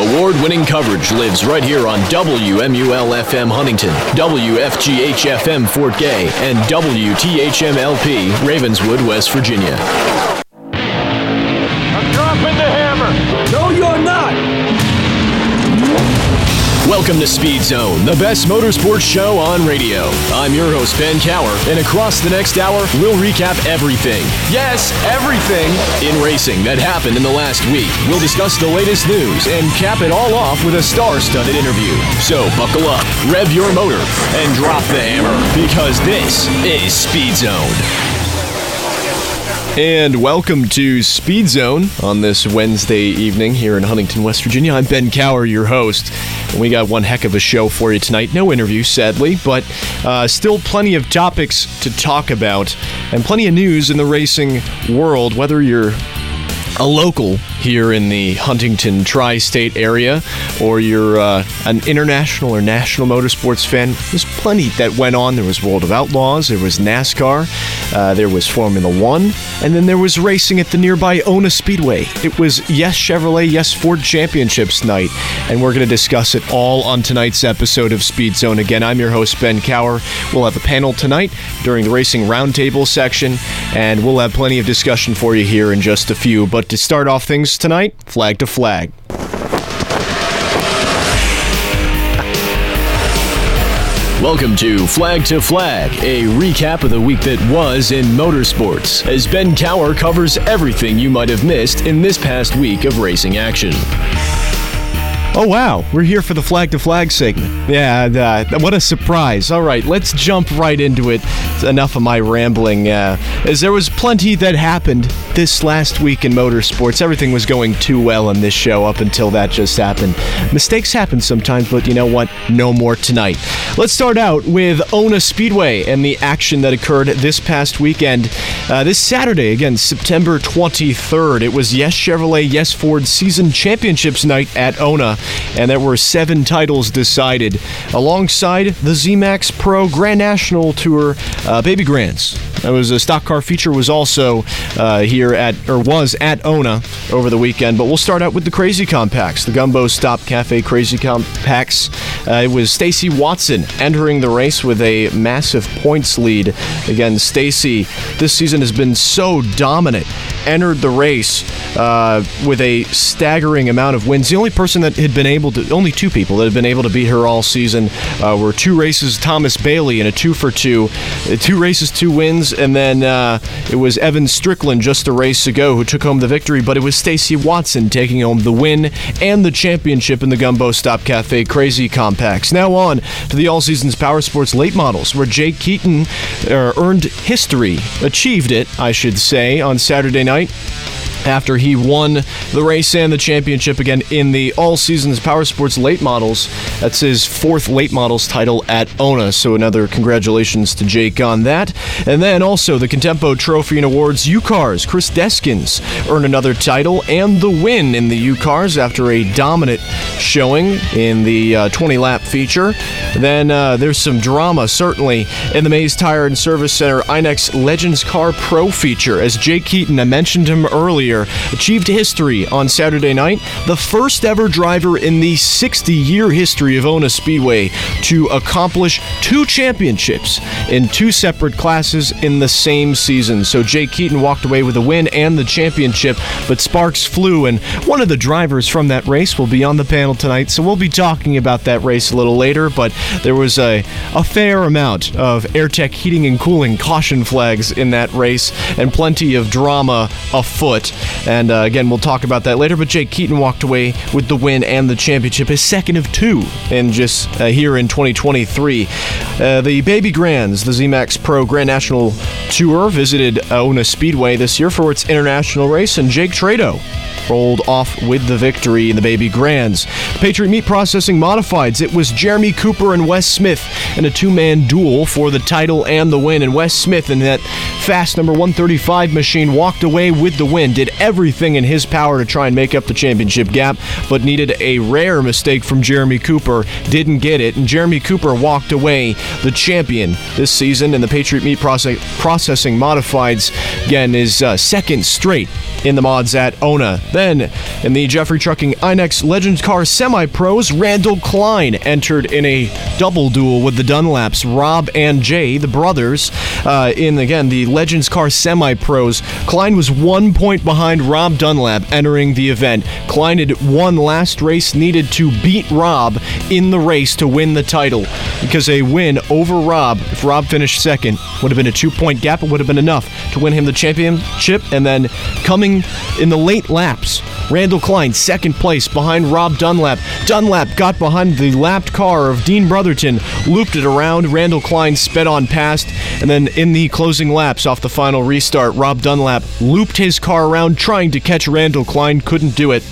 Award winning coverage lives right here on WMUL FM Huntington, WFGH FM Fort Gay, and WTHMLP Ravenswood, West Virginia. Welcome to Speed Zone, the best motorsports show on radio. I'm your host, Ben Cower, and across the next hour, we'll recap everything. Yes, everything in racing that happened in the last week. We'll discuss the latest news and cap it all off with a star studded interview. So buckle up, rev your motor, and drop the hammer, because this is Speed Zone. And welcome to Speed Zone on this Wednesday evening here in Huntington, West Virginia. I'm Ben Cower, your host. And we got one heck of a show for you tonight. No interview, sadly, but uh, still plenty of topics to talk about and plenty of news in the racing world, whether you're a local here in the Huntington tri state area, or you're uh, an international or national motorsports fan, there's plenty that went on. There was World of Outlaws, there was NASCAR, uh, there was Formula One, and then there was racing at the nearby Ona Speedway. It was Yes Chevrolet, Yes Ford Championships night, and we're going to discuss it all on tonight's episode of Speed Zone. Again, I'm your host, Ben Cower. We'll have a panel tonight during the Racing Roundtable section, and we'll have plenty of discussion for you here in just a few. But to start off things tonight, flag to flag. Welcome to Flag to Flag, a recap of the week that was in motorsports, as Ben Cower covers everything you might have missed in this past week of racing action. Oh, wow. We're here for the flag to flag segment. Yeah, uh, what a surprise. All right, let's jump right into it. Enough of my rambling. Uh, as there was plenty that happened this last week in motorsports. Everything was going too well in this show up until that just happened. Mistakes happen sometimes, but you know what? No more tonight. Let's start out with Ona Speedway and the action that occurred this past weekend. Uh, this Saturday, again, September 23rd, it was Yes Chevrolet, Yes Ford Season Championships night at Ona and there were seven titles decided alongside the ZMAX Pro Grand National Tour uh, Baby Grands. That was a stock car feature was also uh, here at or was at Ona over the weekend. But we'll start out with the Crazy Compacts, the Gumbo Stop Cafe Crazy Compacts. Uh, it was Stacy Watson entering the race with a massive points lead. Again, Stacy this season has been so dominant. Entered the race uh, with a staggering amount of wins. The only person that had been able to, only two people that had been able to beat her all season uh, were two races. Thomas Bailey in a two for two, uh, two races, two wins, and then uh, it was Evan Strickland just a race ago who took home the victory. But it was Stacy Watson taking home the win and the championship in the Gumbo Stop Cafe Crazy Compacts. Now on to the All Seasons Power Sports Late Models, where Jake Keaton uh, earned history, achieved it, I should say, on Saturday night night. After he won the race and the championship again in the All Seasons Power Sports Late Models. That's his fourth Late Models title at ONA. So another congratulations to Jake on that. And then also the Contempo Trophy and Awards U-Cars. Chris Deskins earned another title and the win in the U-Cars after a dominant showing in the uh, 20 lap feature. Then uh, there's some drama certainly in the Mays Tire and Service Center Inex Legends Car Pro feature as Jake Keaton, I mentioned him earlier, achieved history on Saturday night. The first ever driver in the 60 year history of Ona Speedway to accomplish two championships in two separate classes in the same season. So Jake Keaton walked away with a win and the championship, but sparks flew, and one of the drivers from that race will be on the panel tonight. So we'll be talking about that race a little later, but there was a, a fair amount of AirTech heating and cooling caution flags in that race and plenty of drama afoot. And uh, again, we'll talk about that later. But Jake Keaton walked away with the win and the championship, his second of two in just uh, here in 2023. Uh, the Baby Grands, the ZMAX Pro Grand National Tour, visited Ona Speedway this year for its international race, and Jake Trado rolled off with the victory in the Baby Grands. Patriot Meat Processing Modifieds, it was Jeremy Cooper and Wes Smith in a two man duel for the title and the win. And Wes Smith in that fast number 135 machine walked away with the win, did everything in his power to try and make up the championship gap, but needed a rare mistake from Jeremy Cooper, didn't get it. And Jeremy Cooper walked away the champion this season in the Patriot Meat Process- Processing Modifieds. Again, is uh, second straight in the mods at Ona Then, in the Jeffrey Trucking Inex Legends Car Semi Pros, Randall Klein entered in a double duel with the Dunlaps, Rob and Jay, the brothers, uh, in again the Legends Car Semi Pros. Klein was one point behind Rob Dunlap entering the event. Klein had won last race, needed to beat Rob in the race to win the title because a win over Rob, if Rob finished second, would have been a two point gap. It would have been enough to win him the championship. And then coming in the late laps, Randall Klein, second place behind Rob Dunlap. Dunlap got behind the lapped car of Dean Brotherton, looped it around. Randall Klein sped on past. And then in the closing laps off the final restart, Rob Dunlap looped his car around trying to catch Randall Klein, couldn't do it.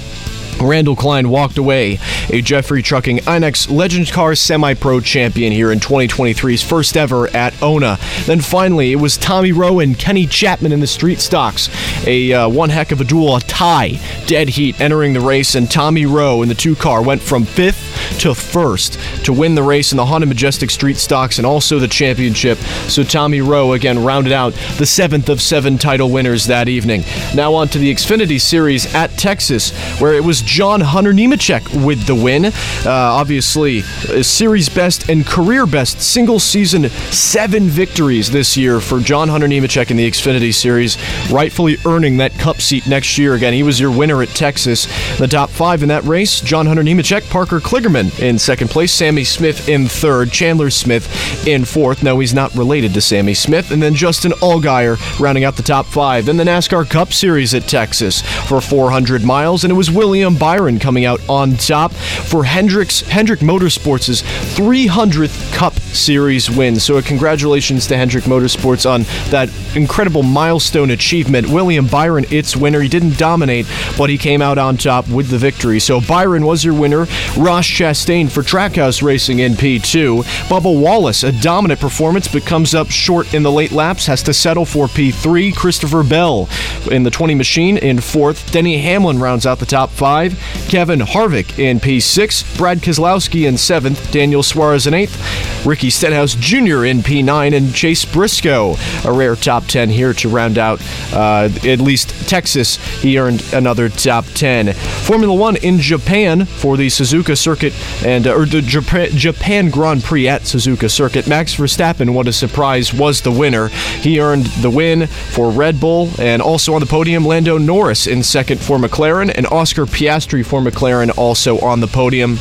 Randall Klein walked away, a Jeffrey Trucking Inex Legends Car Semi Pro champion here in 2023's first ever at ONA. Then finally, it was Tommy Rowe and Kenny Chapman in the street stocks. A uh, one heck of a duel, a tie, dead heat entering the race, and Tommy Rowe in the two car went from fifth to first to win the race in the Honda Majestic Street Stocks and also the championship. So Tommy Rowe again rounded out the seventh of seven title winners that evening. Now on to the Xfinity Series at Texas, where it was John Hunter Nemechek with the win. Uh, obviously, series best and career best single season seven victories this year for John Hunter Nemechek in the Xfinity Series, rightfully earning that cup seat next year. Again, he was your winner at Texas. The top five in that race John Hunter Nemechek, Parker Kligerman in second place, Sammy Smith in third, Chandler Smith in fourth. No, he's not related to Sammy Smith. And then Justin Allgaier rounding out the top five. Then the NASCAR Cup Series at Texas for 400 miles, and it was William Byron coming out on top for Hendricks Hendrick Motorsports' 300th Cup Series win. So, congratulations to Hendrick Motorsports on that incredible milestone achievement. William Byron, its winner. He didn't dominate, but he came out on top with the victory. So, Byron was your winner. Ross Chastain for Trackhouse Racing in P2. Bubba Wallace, a dominant performance, but comes up short in the late laps, has to settle for P3. Christopher Bell in the 20 machine in fourth. Denny Hamlin rounds out the top five. Kevin Harvick in P6, Brad Keselowski in 7th, Daniel Suarez in 8th, Ricky Stenhouse Jr. in P9, and Chase Briscoe, a rare top 10 here to round out uh, at least Texas. He earned another top 10. Formula One in Japan for the Suzuka Circuit and uh, or the Japan, Japan Grand Prix at Suzuka Circuit. Max Verstappen, what a surprise, was the winner. He earned the win for Red Bull, and also on the podium, Lando Norris in second for McLaren, and Oscar Piastri for McLaren also on the podium.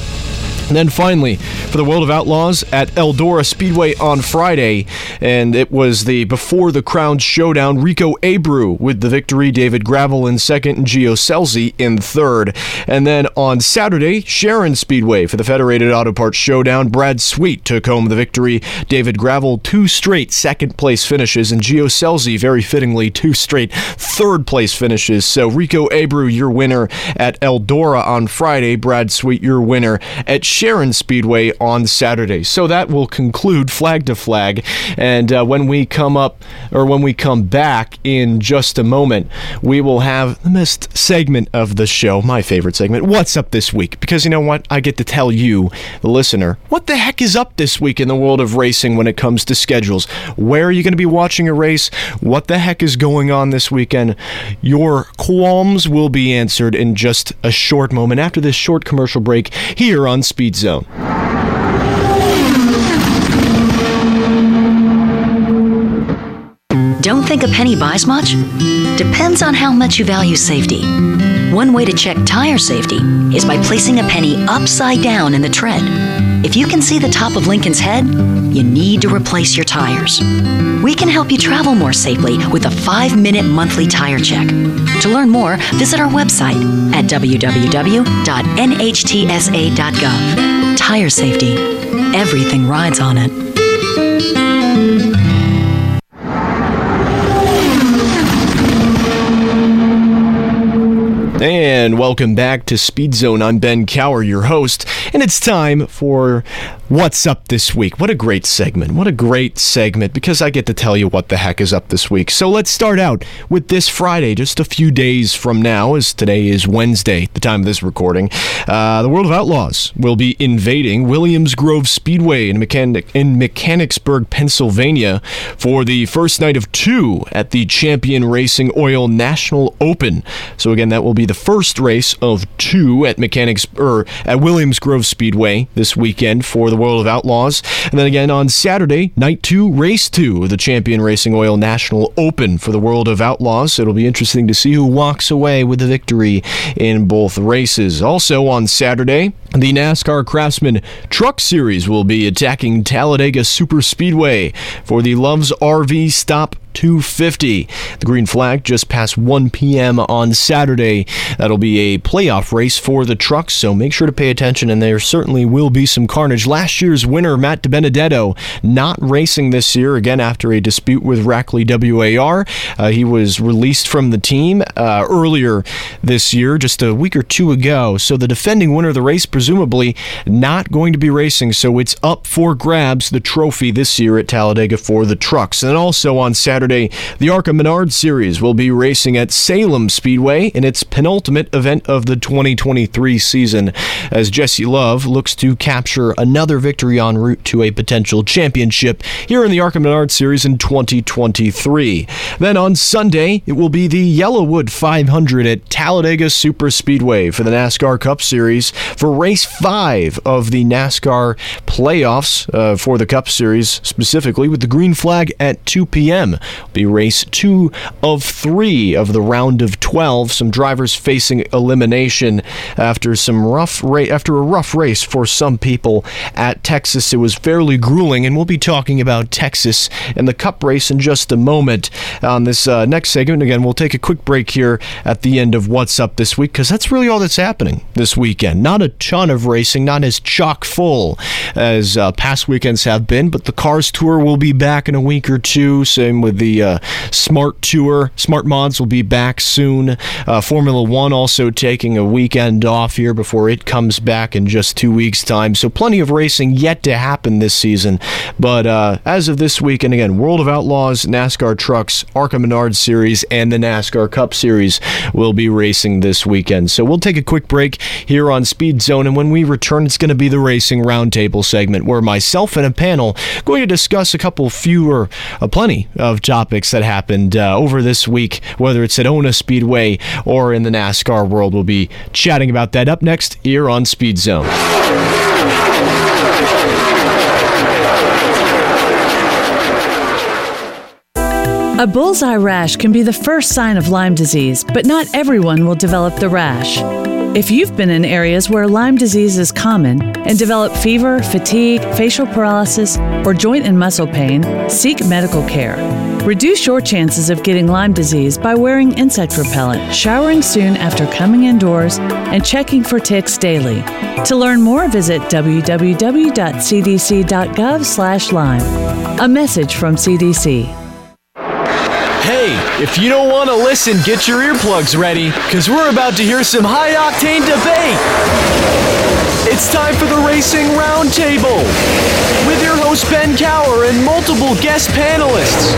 And then finally, for the World of Outlaws at Eldora Speedway on Friday, and it was the Before the Crown showdown. Rico Abreu with the victory, David Gravel in second, and Gio Scelzi in third. And then on Saturday, Sharon Speedway for the Federated Auto Parts showdown. Brad Sweet took home the victory. David Gravel, two straight second place finishes, and Gio Scelzi, very fittingly, two straight third place finishes. So Rico Abreu, your winner at Eldora on Friday. Brad Sweet, your winner at Sharon Speedway on Saturday. So that will conclude Flag to Flag. And uh, when we come up, or when we come back in just a moment, we will have the best segment of the show, my favorite segment, What's Up This Week? Because you know what? I get to tell you, the listener, what the heck is up this week in the world of racing when it comes to schedules? Where are you going to be watching a race? What the heck is going on this weekend? Your qualms will be answered in just a short moment after this short commercial break here on Speed Zone. Don't think a penny buys much? Depends on how much you value safety. One way to check tire safety is by placing a penny upside down in the tread. If you can see the top of Lincoln's head, you need to replace your tires. We can help you travel more safely with a five minute monthly tire check. To learn more, visit our website at www.nhtsa.gov. Tire safety. Everything rides on it. And welcome back to Speed Zone. I'm Ben Cower, your host, and it's time for What's Up This Week. What a great segment. What a great segment because I get to tell you what the heck is up this week. So let's start out with this Friday, just a few days from now, as today is Wednesday, the time of this recording. Uh, the World of Outlaws will be invading Williams Grove Speedway in, Mechanic- in Mechanicsburg, Pennsylvania for the first night of two at the Champion Racing Oil National Open. So, again, that will be the first race of two at Mechanics or at Williams Grove Speedway this weekend for the World of Outlaws. And then again on Saturday, night two, race two of the Champion Racing Oil National Open for the World of Outlaws. It'll be interesting to see who walks away with the victory in both races. Also on Saturday, the NASCAR Craftsman Truck Series will be attacking Talladega Super Speedway for the Love's RV Stop 250. The green flag just past 1 p.m. on Saturday. That'll be a playoff race for the trucks, so make sure to pay attention, and there certainly will be some carnage. Last year's winner, Matt DiBenedetto, not racing this year, again after a dispute with Rackley WAR. Uh, he was released from the team uh, earlier this year, just a week or two ago, so the defending winner of the race, presumably not going to be racing, so it's up for grabs, the trophy this year at Talladega for the trucks. And also on Saturday, Saturday, the ARCA Menard Series will be racing at Salem Speedway in its penultimate event of the 2023 season as Jesse Love looks to capture another victory en route to a potential championship here in the ARCA Menard Series in 2023. Then on Sunday, it will be the YellaWood 500 at Talladega Super Speedway for the NASCAR Cup Series for race five of the NASCAR playoffs uh, for the Cup Series, specifically with the green flag at 2 p.m be race two of three of the round of 12. Some drivers facing elimination after some rough ra- after a rough race for some people at Texas. It was fairly grueling, and we'll be talking about Texas and the Cup race in just a moment on this uh, next segment. Again, we'll take a quick break here at the end of what's up this week because that's really all that's happening this weekend. Not a ton of racing, not as chock full as uh, past weekends have been, but the Cars Tour will be back in a week or two. Same with the uh, Smart Tour. Smart Mods will be back soon. Uh, Formula One also taking a weekend off here before it comes back in just two weeks' time. So plenty of racing yet to happen this season. But uh, as of this weekend, again, World of Outlaws, NASCAR Trucks, ARCA Menard Series, and the NASCAR Cup Series will be racing this weekend. So we'll take a quick break here on Speed Zone, and when we return, it's going to be the Racing Roundtable segment where myself and a panel going to discuss a couple fewer, uh, plenty of topics that happened uh, over this week, whether it's at Ona Speedway or in the NASCAR world. We'll be chatting about that up next here on Speed Zone. A bullseye rash can be the first sign of Lyme disease, but not everyone will develop the rash. If you've been in areas where Lyme disease is common and develop fever, fatigue, facial paralysis, or joint and muscle pain, seek medical care. Reduce your chances of getting Lyme disease by wearing insect repellent, showering soon after coming indoors, and checking for ticks daily. To learn more, visit www.cdc.gov/lyme. A message from CDC. Hey, if you don't want to listen, get your earplugs ready, because we're about to hear some high octane debate. It's time for the Racing Roundtable with your host Ben Cower and multiple guest panelists.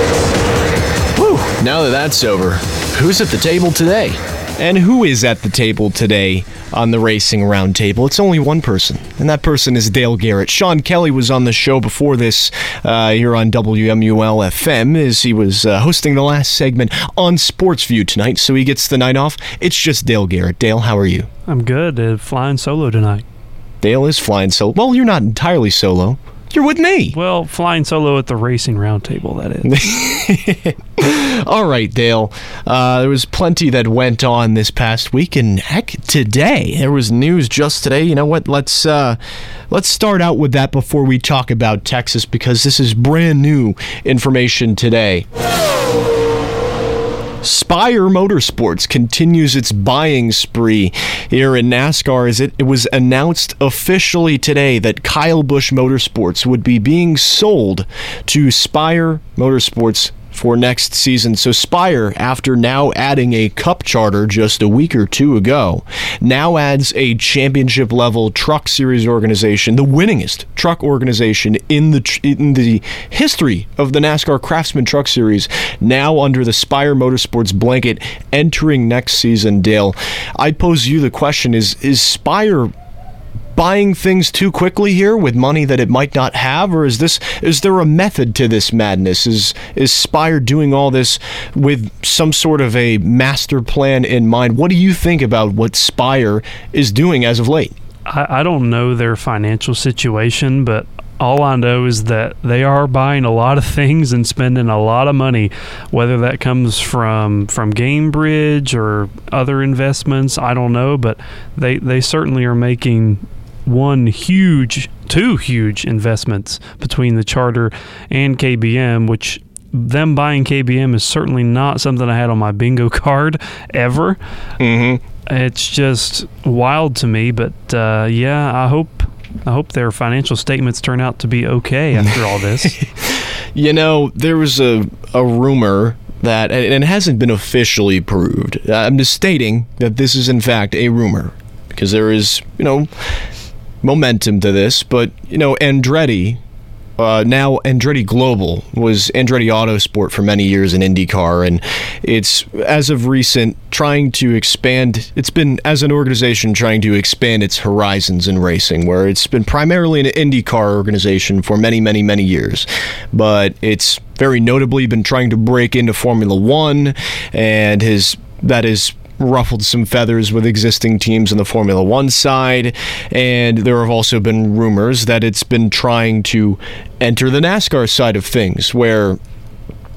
Whew, now that that's over, who's at the table today? And who is at the table today on the Racing Roundtable? It's only one person, and that person is Dale Garrett. Sean Kelly was on the show before this uh, here on WMUL FM as he was uh, hosting the last segment on Sports View tonight, so he gets the night off. It's just Dale Garrett. Dale, how are you? I'm good. Uh, flying solo tonight. Dale is flying solo. Well, you're not entirely solo. You're with me. Well, flying solo at the racing roundtable, that is. All right, Dale. Uh, there was plenty that went on this past week, and heck, today there was news just today. You know what? Let's uh, let's start out with that before we talk about Texas because this is brand new information today. Spire Motorsports continues its buying spree here in NASCAR as it, it was announced officially today that Kyle Busch Motorsports would be being sold to Spire Motorsports for next season. So Spire, after now adding a cup charter just a week or two ago, now adds a championship level truck series organization, the winningest truck organization in the in the history of the NASCAR Craftsman Truck Series, now under the Spire Motorsports blanket entering next season, Dale. I pose you the question is is Spire buying things too quickly here with money that it might not have, or is this is there a method to this madness? Is is Spire doing all this with some sort of a master plan in mind? What do you think about what Spire is doing as of late? I, I don't know their financial situation, but all I know is that they are buying a lot of things and spending a lot of money, whether that comes from from Gainbridge or other investments. I don't know, but they they certainly are making one huge, two huge investments between the charter and KBM, which them buying KBM is certainly not something I had on my bingo card ever. Mm-hmm. It's just wild to me, but uh, yeah, I hope I hope their financial statements turn out to be okay after all this. You know, there was a, a rumor that, and it hasn't been officially proved. I'm just stating that this is, in fact, a rumor because there is, you know, momentum to this. But, you know, Andretti, uh, now Andretti Global was Andretti Autosport for many years in IndyCar, and it's as of recent trying to expand. It's been as an organization trying to expand its horizons in racing, where it's been primarily an IndyCar organization for many, many, many years, but it's very notably been trying to break into Formula One, and has that is ruffled some feathers with existing teams on the Formula One side, and there have also been rumors that it's been trying to enter the NASCAR side of things, where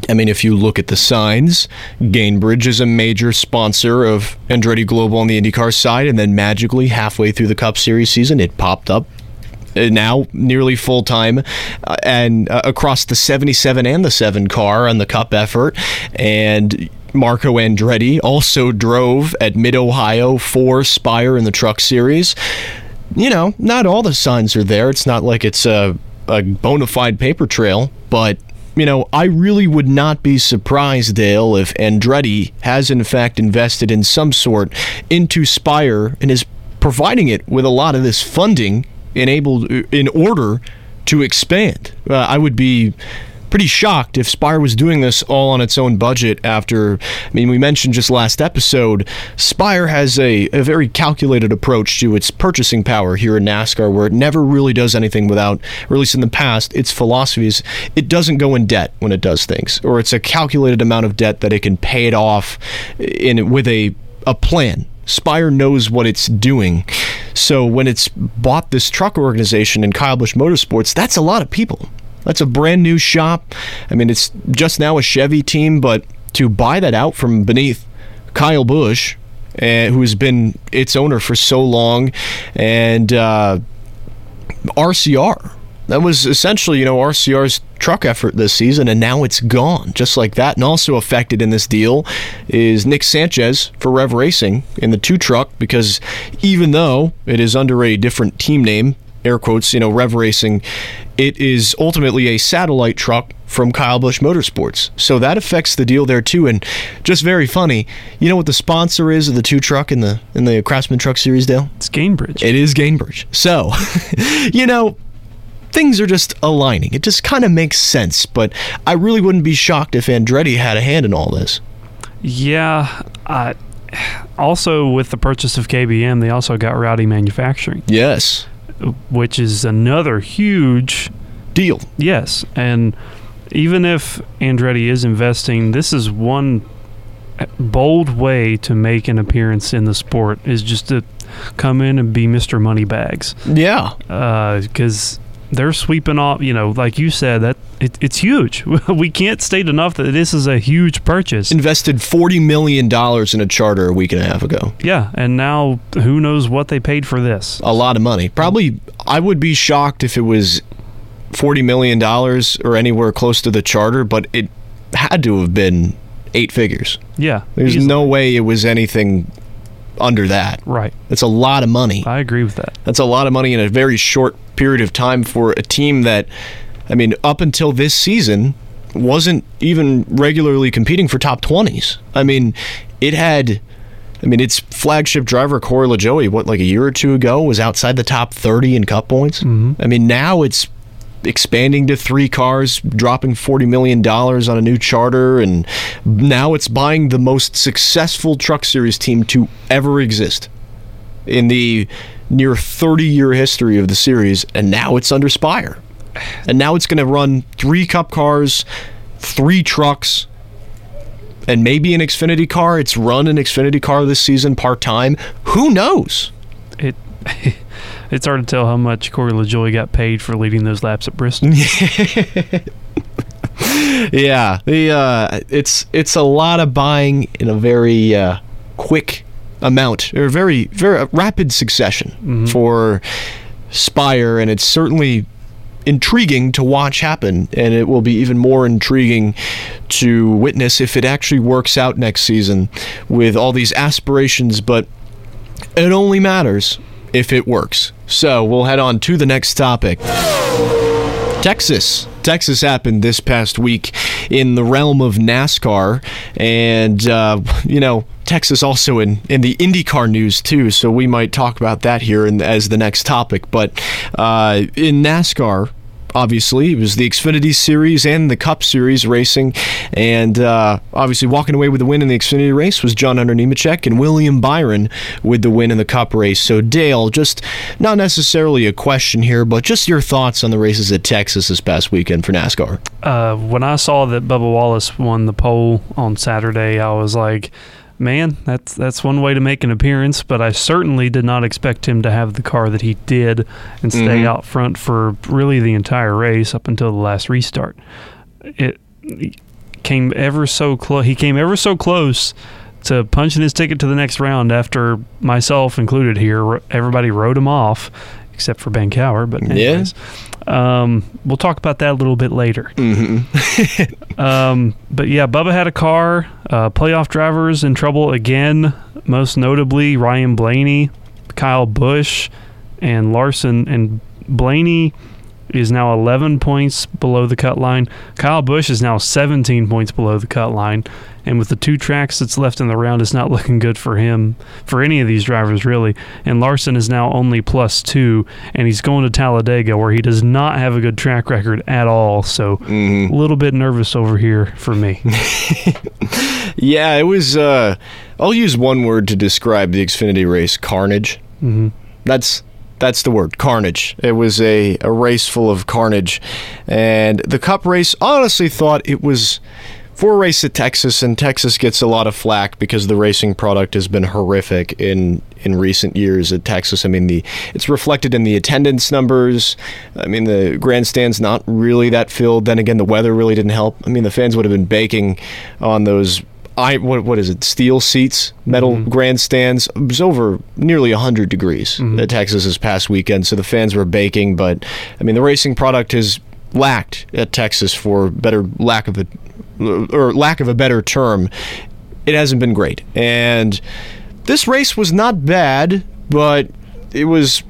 I mean, if you look at the signs, Gainbridge is a major sponsor of Andretti Global on the IndyCar side, and then magically, halfway through the Cup Series season, it popped up uh, now nearly full time uh, and uh, across the 77 and the 7 car on the cup effort. And Marco Andretti also drove at Mid Ohio for Spire in the Truck Series. You know, not all the signs are there. It's not like it's a, a bona fide paper trail, but you know, I really would not be surprised, Dale, if Andretti has in fact invested in some sort into Spire and is providing it with a lot of this funding enabled in order to expand. Uh, I would be pretty shocked if Spire was doing this all on its own budget after, I mean, we mentioned just last episode, Spire has a, a very calculated approach to its purchasing power here in NASCAR where it never really does anything without, or at least in the past, its philosophy is it doesn't go in debt when it does things, or it's a calculated amount of debt that it can pay it off in with a, a plan. Spire knows what it's doing. So when it's bought this truck organization in Kyle Busch Motorsports, that's a lot of people. That's a brand new shop. I mean, it's just now a Chevy team, but to buy that out from beneath Kyle Busch, uh, who has been its owner for so long, and uh, RCR. That was essentially, you know, RCR's truck effort this season, and now it's gone just like that. And also affected in this deal is Nick Sanchez for Rev Racing in the two truck, because even though it is under a different team name, air quotes, you know, Rev Racing, it is ultimately a satellite truck from Kyle Busch Motorsports. So that affects the deal there too. And just very funny, you know what the sponsor is of the two truck in the in the Craftsman Truck Series, Dale? It's Gainbridge. It is Gainbridge. So, you know, things are just aligning. It just kind of makes sense. But I really wouldn't be shocked if Andretti had a hand in all this. Yeah. I, also, with the purchase of KBM, they also got Rowdy Manufacturing. Yes which is another huge deal. Yes, and even if Andretti is investing, this is one bold way to make an appearance in the sport is just to come in and be Mr. Moneybags. Yeah, because uh, they're sweeping off. You know, like you said, that it, it's huge. we can't state enough that this is a huge purchase. Invested forty million dollars in a charter a week and a half ago. Yeah, and now who knows what they paid for this? A lot of money. Probably, I would be shocked if it was forty million dollars or anywhere close to the charter, but it had to have been eight figures. Yeah, there's easily. no way it was anything under that. Right. That's a lot of money. I agree with that. That's a lot of money in a very short period of time for a team that, I mean, up until this season, wasn't even regularly competing for top 20s. I mean, it had. I mean, its flagship driver Corey LaJoie, what like a year or two ago, was outside the top 30 in Cup points. Mm-hmm. I mean, now it's expanding to three cars, dropping $40 million on a new charter, and now it's buying the most successful Truck Series team to ever exist in the near 30 year history of the series, and now it's under Spire. And now it's going to run three Cup cars, three trucks, and maybe an Xfinity car. It's run an Xfinity car this season part time. Who knows? It it's hard to tell how much Corey LaJoie got paid for leading those laps at Bristol. yeah, the uh, it's it's a lot of buying in a very uh, quick amount or very very rapid succession Mm-hmm. for Spire, and it's certainly intriguing to watch happen, and it will be even more intriguing to witness if it actually works out next season with all these aspirations, but it only matters if it works. So we'll head on to the next topic. Texas. Texas happened this past week in the realm of NASCAR, and uh, you know Texas also in in the IndyCar news too. So we might talk about that here in, as the next topic. But uh, in NASCAR. Obviously, it was the Xfinity Series and the Cup Series racing, and uh, obviously walking away with the win in the Xfinity race was John Hunter Nemechek and William Byron with the win in the Cup race. So Dale, just not necessarily a question here, but just your thoughts on the races at Texas this past weekend for NASCAR. Uh, when I saw that Bubba Wallace won the pole on Saturday, I was like, man, that's that's one way to make an appearance. But I certainly did not expect him to have the car that he did and stay mm-hmm. out front for really the entire race up until the last restart. It came ever so close. He came ever so close to punching his ticket to the next round after myself included here. Everybody wrote him off except for Ben Cower. But anyways, um, we'll talk about that a little bit later. um, but yeah, Bubba had a car. Uh, playoff drivers in trouble again. Most notably, Ryan Blaney, Kyle Busch, and Larson. And Blaney is now 11 points below the cut line. Kyle Busch is now 17 points below the cut line. And with the two tracks that's left in the round, it's not looking good for him, for any of these drivers, really. And Larson is now only plus two, and he's going to Talladega, where he does not have a good track record at all. So a little bit nervous over here for me. Yeah, it was. Uh, I'll use one word to describe the Xfinity race: carnage. Mm-hmm. That's that's the word, carnage. It was a, a race full of carnage, and the Cup race. Honestly, thought it was. For a race at Texas, and Texas gets a lot of flack because the racing product has been horrific in in recent years at Texas. I mean, the it's reflected in the attendance numbers. I mean, the grandstand's not really that filled. Then again, the weather really didn't help. I mean, the fans would have been baking on those I what what is it? Steel seats, metal mm-hmm. grandstands. It was over nearly hundred degrees mm-hmm. at Texas this past weekend, so the fans were baking. But I mean, the racing product has lacked at Texas for better lack of a or lack of a better term. It hasn't been great, and this race was not bad, but it was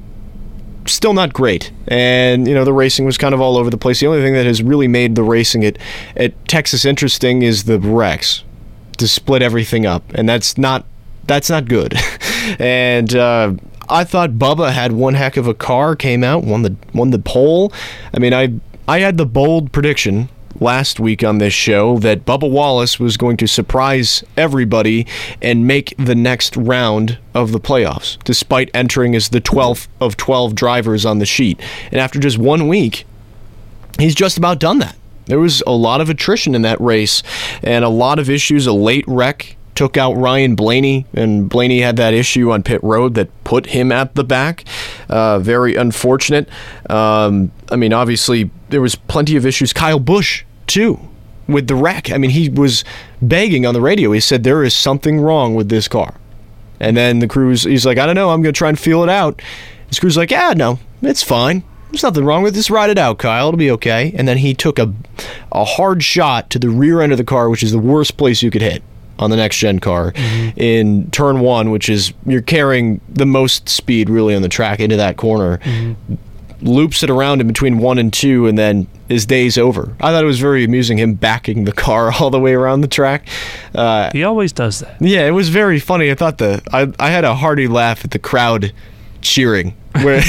still not great. And you know, the racing was kind of all over the place. The only thing that has really made the racing at at Texas interesting is the wrecks to split everything up, and that's not that's not good. and uh, I thought Bubba had one heck of a car, came out, won the won the pole. I mean, I I had the bold prediction last week on this show that Bubba Wallace was going to surprise everybody and make the next round of the playoffs, despite entering as the 12th of 12 drivers on the sheet. And after just one week, he's just about done that. There was a lot of attrition in that race and a lot of issues. A late wreck took out Ryan Blaney, and Blaney had that issue on pit road that put him at the back. Uh, very unfortunate. Um, I mean, obviously, there was plenty of issues. Kyle Busch, too, with the wreck. I mean, he was begging on the radio. He said, There is something wrong with this car. And then the crew's, he's like, I don't know, I'm going to try and feel it out. His crew's like, Yeah, no, it's fine. There's nothing wrong with this. Ride it out, Kyle. It'll be okay. And then he took a, a hard shot to the rear end of the car, which is the worst place you could hit on the next gen car in turn one, which is you're carrying the most speed really on the track into that corner. Loops it around in between one and two, and then his day's over. I thought it was very amusing him backing the car all the way around the track. Uh, He always does that. yeah, it was very funny. I thought the I, I had a hearty laugh at the crowd cheering. Where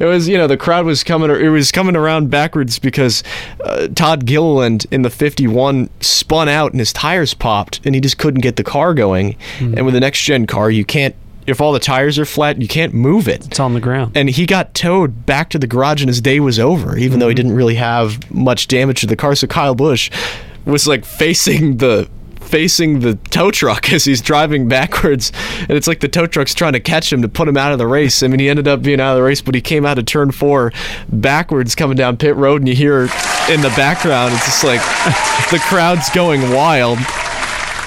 it was, you know, the crowd was coming. It was coming around backwards because uh, Todd Gilliland in the 51 spun out and his tires popped, and he just couldn't get the car going. And with the next gen car, you can't if all the tires are flat, you can't move it. It's on the ground. And he got towed back to the garage, and his day was over, even Mm-hmm. though he didn't really have much damage to the car. So Kyle Busch was like facing the facing the tow truck as he's driving backwards. And it's like the tow truck's trying to catch him to put him out of the race. I mean he ended up being out of the race but he came out of turn four backwards coming down pit road and you hear in the background it's just like the crowd's going wild.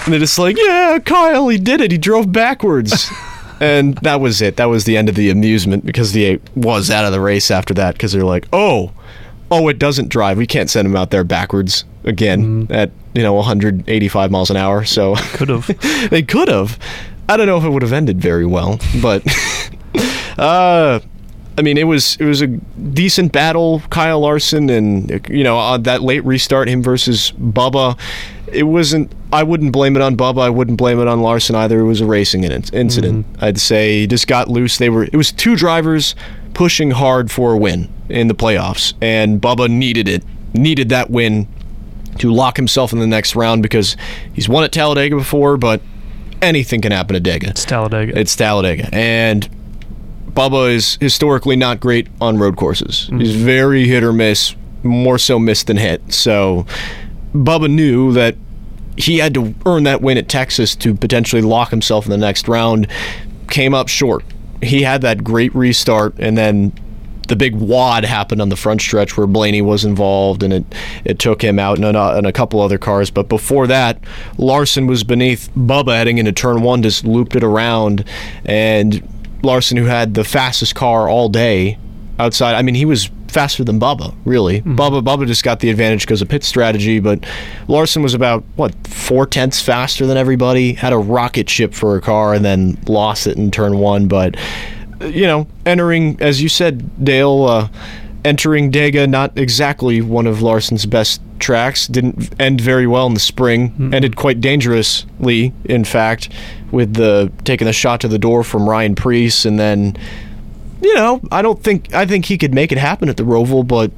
And they're just like yeah kyle he did it. He drove backwards. And that was it. That was the end of the amusement because he was out of the race after that because they're like oh oh it doesn't drive we can't send him out there backwards again at you know 185 miles an hour so Could have. they could have i don't know if it would have ended very well but uh I mean, it was it was a decent battle, Kyle Larson, and you know uh, that late restart, him versus Bubba. It wasn't. I wouldn't blame it on Bubba. I wouldn't blame it on Larson either. It was a racing in- incident. I'd say he just got loose. They were. It was two drivers pushing hard for a win in the playoffs, and Bubba needed it. Needed that win to lock himself in the next round because he's won at Talladega before, but anything can happen at Dega. It's Talladega. It's Talladega. And Bubba is historically not great on road courses. Mm-hmm. He's very hit or miss, more so miss than hit. So Bubba knew that he had to earn that win at Texas to potentially lock himself in the next round. Came up short. He had that great restart, and then the big wad happened on the front stretch where Blaney was involved, and it it took him out and a, and a couple other cars. But before that, Larson was beneath Bubba heading into turn one, just looped it around, and Larson, who had the fastest car all day outside, I mean, he was faster than Bubba, really. Mm-hmm. Bubba Bubba just got the advantage because of pit strategy, but Larson was about what four tenths faster than everybody. Had a rocket ship for a car, and then lost it in turn one, but you know, entering, as you said, Dale, uh, entering Dega, not exactly one of Larson's best tracks. Didn't end very well in the spring. Ended quite dangerously, in fact, with the taking the shot to the door from Ryan Preece, and then, you know, I don't think I think he could make it happen at the Roval, but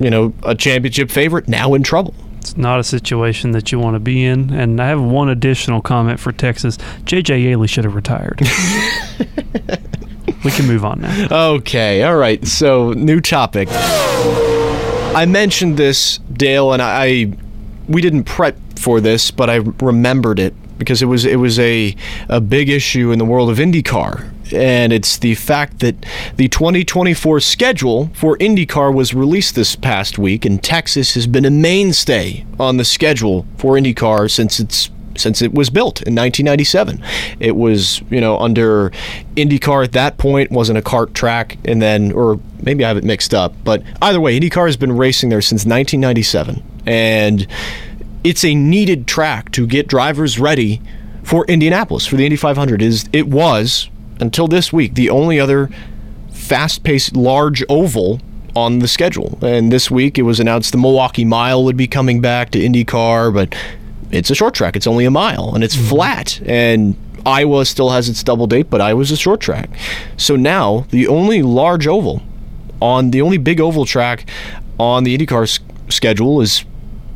you know, a championship favorite now in trouble. It's not a situation that you want to be in. And I have one additional comment for Texas. JJ Yeley should have retired. we can move on now. Okay, all right. So, new topic. I mentioned this, Dale, and I, we didn't prep for this, but I remembered it because it was it was a a big issue in the world of IndyCar. And it's the fact that the 2024 schedule for IndyCar was released this past week, and Texas has been a mainstay on the schedule for IndyCar since it's since it was built in 1997. It was, you know, under IndyCar at that point wasn't a kart track, and then, or maybe I have it mixed up, but either way, IndyCar has been racing there since 1997, and it's a needed track to get drivers ready for Indianapolis for the Indy 500. Is it was until this week the only other fast-paced large oval on the schedule. And this week it was announced the Milwaukee Mile would be coming back to IndyCar, but it's a short track. It's only a mile and it's mm-hmm. flat. And Iowa still has its double date, but Iowa's a short track. So now the only large oval on the only big oval track on the IndyCar s- schedule is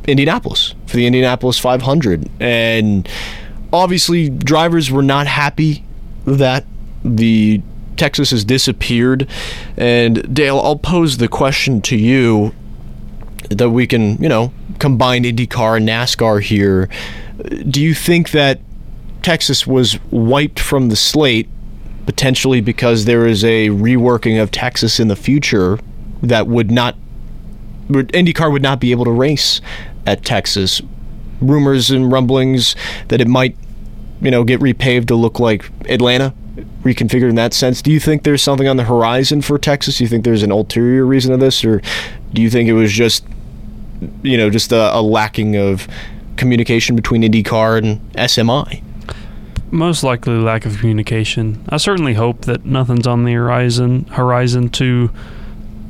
Indianapolis for the Indianapolis 500. And obviously, drivers were not happy that the Texas has disappeared. And Dale, I'll pose the question to you that we can, you know, combine IndyCar and NASCAR here. Do you think that Texas was wiped from the slate potentially because there is a reworking of Texas in the future that would not IndyCar would not be able to race at Texas? Rumors and rumblings that it might, you know, get repaved to look like Atlanta, reconfigured in that sense. Do you think there's something on the horizon for Texas? Do you think there's an ulterior reason to this, or do you think it was just, you know, just a, a lacking of communication between IndyCar and SMI? Most likely lack of communication. I certainly hope that nothing's on the horizon horizon to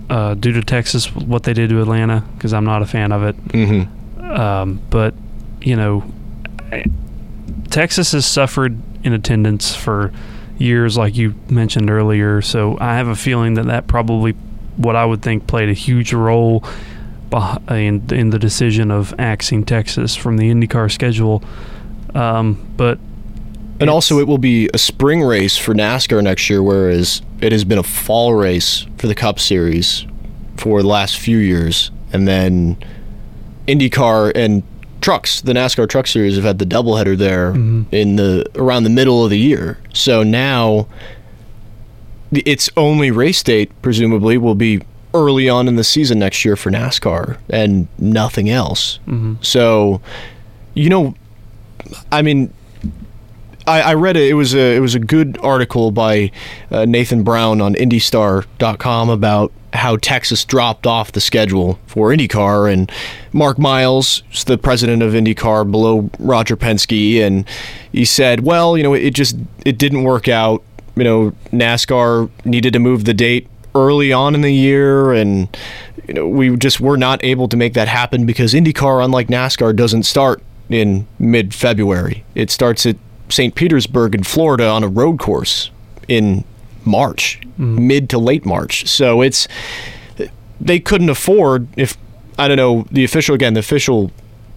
uh, due to Texas what they did to Atlanta because I'm not a fan of it. Mm-hmm. Um, but you know, I- Texas has suffered in attendance for years, like you mentioned earlier. So I have a feeling that that probably what I would think played a huge role in in the decision of axing Texas from the IndyCar schedule. Um, but And also, it will be a spring race for NASCAR next year, whereas it has been a fall race for the Cup Series for the last few years. And then IndyCar and trucks, the NASCAR Truck Series, have had the doubleheader there in the around the middle of the year. So now, its only race date presumably will be early on in the season next year for NASCAR and nothing else. So, you know, I mean, I, I read it. It was a it was a good article by uh, Nathan Brown on IndyStar.com about how Texas dropped off the schedule for IndyCar, and Mark Miles, the president of IndyCar, below Roger Penske, and he said, "Well, you know, it just it didn't work out. You know, NASCAR needed to move the date early on in the year, and you know, we just were not able to make that happen because IndyCar, unlike NASCAR, doesn't start in mid February. It starts at St. Petersburg in Florida on a road course in March, mm-hmm. mid to late March. So it's they couldn't afford if I don't know the official again the official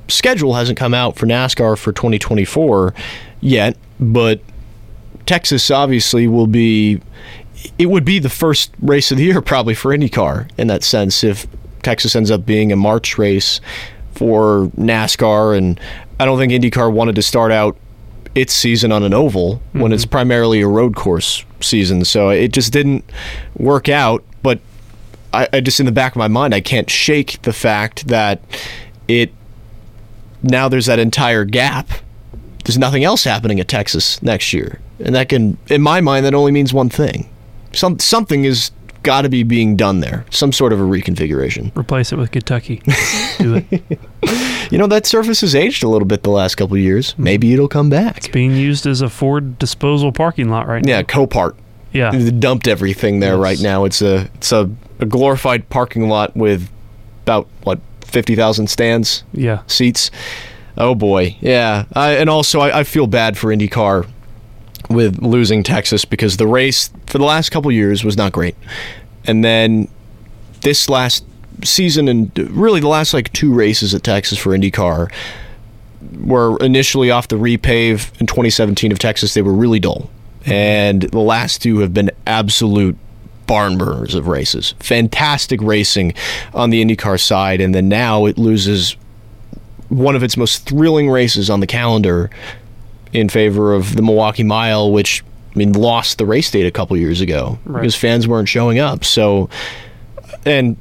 schedule hasn't come out for NASCAR for 2024 yet, but Texas obviously will be it would be the first race of the year probably for IndyCar in that sense if Texas ends up being a March race for NASCAR. And I don't think IndyCar wanted to start out its season on an oval when mm-hmm. it's primarily a road course season. So it just didn't work out. But I, I just in the back of my mind I can't shake the fact that it now there's that entire gap. There's nothing else happening at Texas next year. And that can, in my mind, that only means one thing. Some something is got to be being done there. Some sort of a reconfiguration. Replace it with Kentucky. Do it. You know that surface has aged a little bit the last couple of years. Mm-hmm. Maybe it'll come back. It's being used as a Ford disposal parking lot right now. Yeah. Copart. Yeah. They dumped everything there Yes. right now. It's a it's a, a glorified parking lot with about what fifty thousand stands. Yeah. seats. Oh boy, yeah. I, and also, I, I feel bad for IndyCar with losing Texas because the race for the last couple years was not great, and then this last season and really the last like two races at Texas for IndyCar were initially off the repave in 2017 of Texas. They were really dull, and the last two have been absolute barn burners of races. Fantastic racing on the IndyCar side, and then now it loses one of its most thrilling races on the calendar in favor of the Milwaukee Mile, which I mean lost the race date a couple years ago Right. because fans weren't showing up. So, and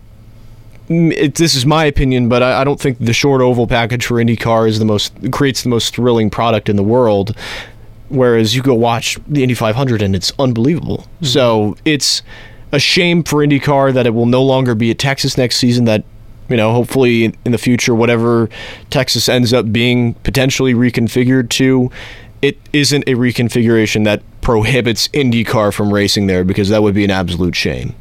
it, this is my opinion, but I, I don't think the short oval package for IndyCar is the most creates the most thrilling product in the world. Whereas you go watch the Indy 500 and it's unbelievable. Mm-hmm. So it's a shame for IndyCar that it will no longer be at Texas next season. That you know, hopefully in the future, whatever Texas ends up being potentially reconfigured to, it isn't a reconfiguration that prohibits IndyCar from racing there because that would be an absolute shame.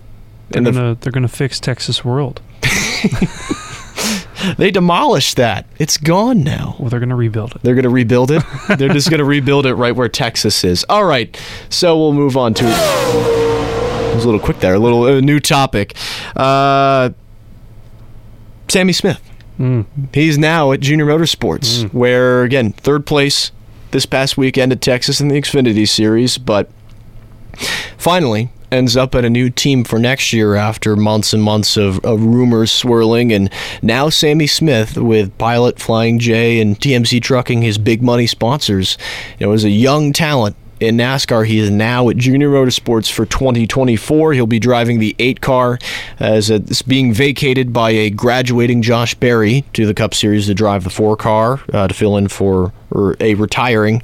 They're And gonna they're gonna fix Texas World. they demolished that. It's gone now. Well, they're gonna rebuild it. They're going to rebuild it. They're just going to rebuild it right where Texas is. All right. So we'll move on to. It was a little quick there. A little uh, new topic. Uh, Sammy Smith. He's now at Junior Motorsports, where again third place this past weekend at Texas in the Xfinity Series, but finally ends up at a new team for next year after months and months of, of rumors swirling. And now Sammy Smith with Pilot, Flying J, and TMC Trucking, his big money sponsors, you know, as a young talent in NASCAR. He is now at Junior Motorsports for 2024. He'll be driving the eight car as it's being vacated by a graduating Josh Berry to the Cup Series to drive the four car uh, to fill in for or a retiring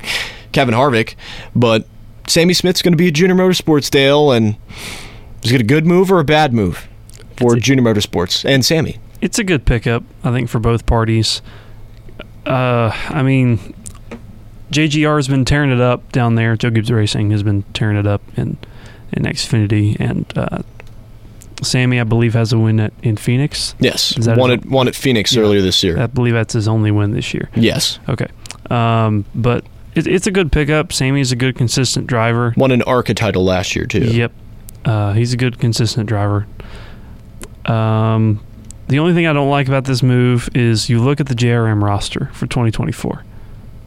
Kevin Harvick. But Sammy Smith's going to be at Junior Motorsports, Dale, and is it a good move or a bad move for Junior Motorsports and Sammy? It's a good pickup, I think, for both parties. Uh, I mean, JGR has been tearing it up down there. Joe Gibbs Racing has been tearing it up in in Xfinity, and uh, Sammy, I believe, has a win at, in Phoenix. Yes, Is that won at won at Phoenix Yeah. earlier this year. I believe that's his only win this year. yes, Okay, um, but it, it's a good pickup. Sammy's a good, consistent driver. won an ARCA title last year too. Yep. Uh, he's a good, consistent driver. Um, the only thing I don't like about this move is you look at the JRM roster for 2024,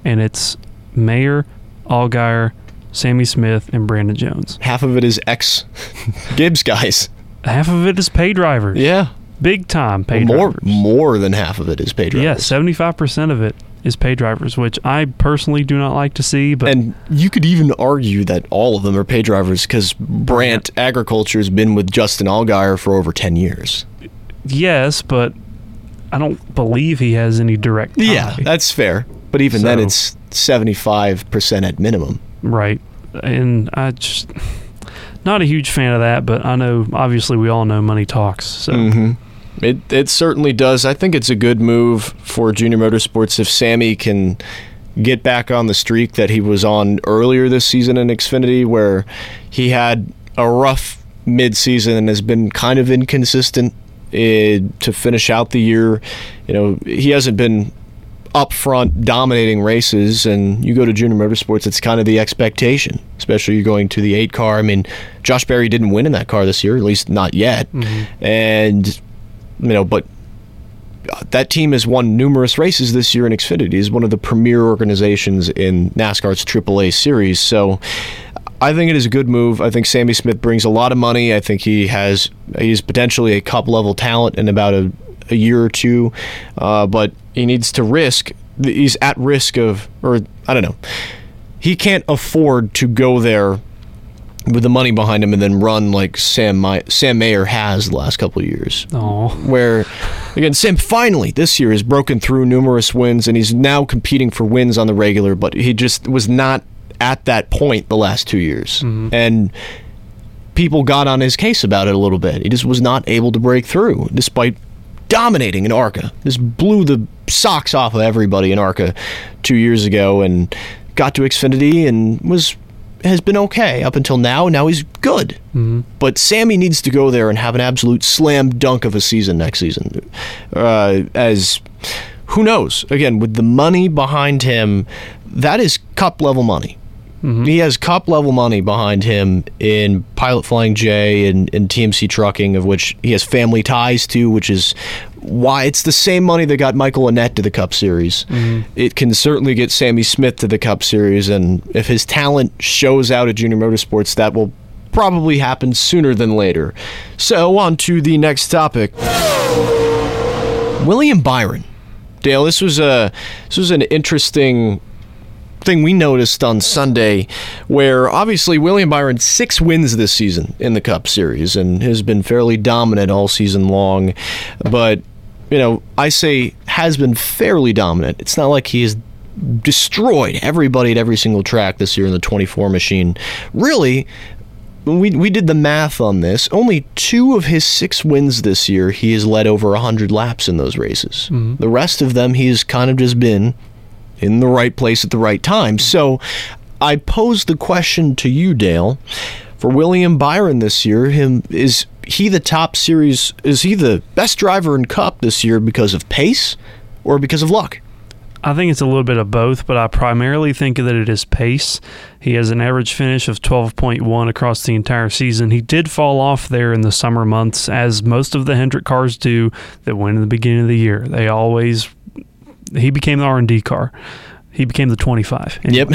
and it's Mayer, Allgaier, Sammy Smith, and Brandon Jones. Half of it is ex Gibbs guys. Half of it is pay drivers. Yeah. Big time pay more drivers. more than half of it is pay drivers. Yeah, seventy five percent of it is pay drivers, which I personally do not like to see. But And you could even argue that all of them are pay drivers because Brandt Agriculture has been with Justin Allgaier for over 10 years. yes, but I don't believe he has any direct. Tie. Yeah, that's fair. But even then, it's 75% at minimum. right. And I just not a huge fan of that, but I know obviously we all know money talks. So Mm-hmm. It, it certainly does. I think it's a good move for Junior Motorsports if Sammy can get back on the streak that he was on earlier this season in Xfinity, where he had a rough midseason and has been kind of inconsistent eh, to finish out the year. You know, he hasn't been up front dominating races and you go to junior motorsports it's kind of the expectation especially you're going to the eight car i mean josh berry didn't win in that car this year at least not yet mm-hmm. and you know but uh, that team has won numerous races this year in Xfinity. is one of the premier organizations in NASCAR's AAA series. So I think it is a good move. I think Sammy Smith brings a lot of money. I think he has he's potentially a cup level talent and about a, a year or two, uh, but he needs to risk. He's at risk of, or I don't know, he can't afford to go there with the money behind him and then run like Sam My- Sam Mayer has the last couple of years. Oh, where again Sam finally this year has broken through numerous wins and he's now competing for wins on the regular but he just was not at that point the last 2 years. And people got on his case about it a little bit. He just was not able to break through despite dominating in ARCA just blew the socks off of everybody in ARCA 2 years ago and got to Xfinity and was has been okay up until now. Now he's good. But Sammy needs to go there and have an absolute slam dunk of a season next season. Uh, as who knows? Again, with the money behind him, that is cup level money. Mm-hmm. He has cup level money behind him in Pilot Flying J and, and TMC Trucking, of which he has family ties to, which is why it's the same money that got Michael Annett to the Cup Series. Mm-hmm. It can certainly get Sammy Smith to the Cup Series, and if his talent shows out at Junior Motorsports, that will probably happen sooner than later. So, on to the next topic. William Byron. Dale, this was a this was an interesting thing we noticed on Sunday, where obviously William Byron six wins this season in the Cup Series and has been fairly dominant all season long, but you know I say has been fairly dominant. It's not like he has destroyed everybody at every single track this year in the 24 machine. Really, we, we did the math on this. Only two of his six wins this year, he has led over 100 laps in those races. Mm-hmm. The rest of them, he's kind of just been in the right place at the right time. So I pose the question to you, Dale. For William Byron this year, him is he the top series? Is he the best driver in Cup this year because of pace or because of luck? I think it's a little bit of both, but I primarily think that it is pace. He has an average finish of 12.1 across the entire season. He did fall off there in the summer months, as most of the Hendrick cars do that win in the beginning of the year. They always he became the R and D car. He became the 25. Yep.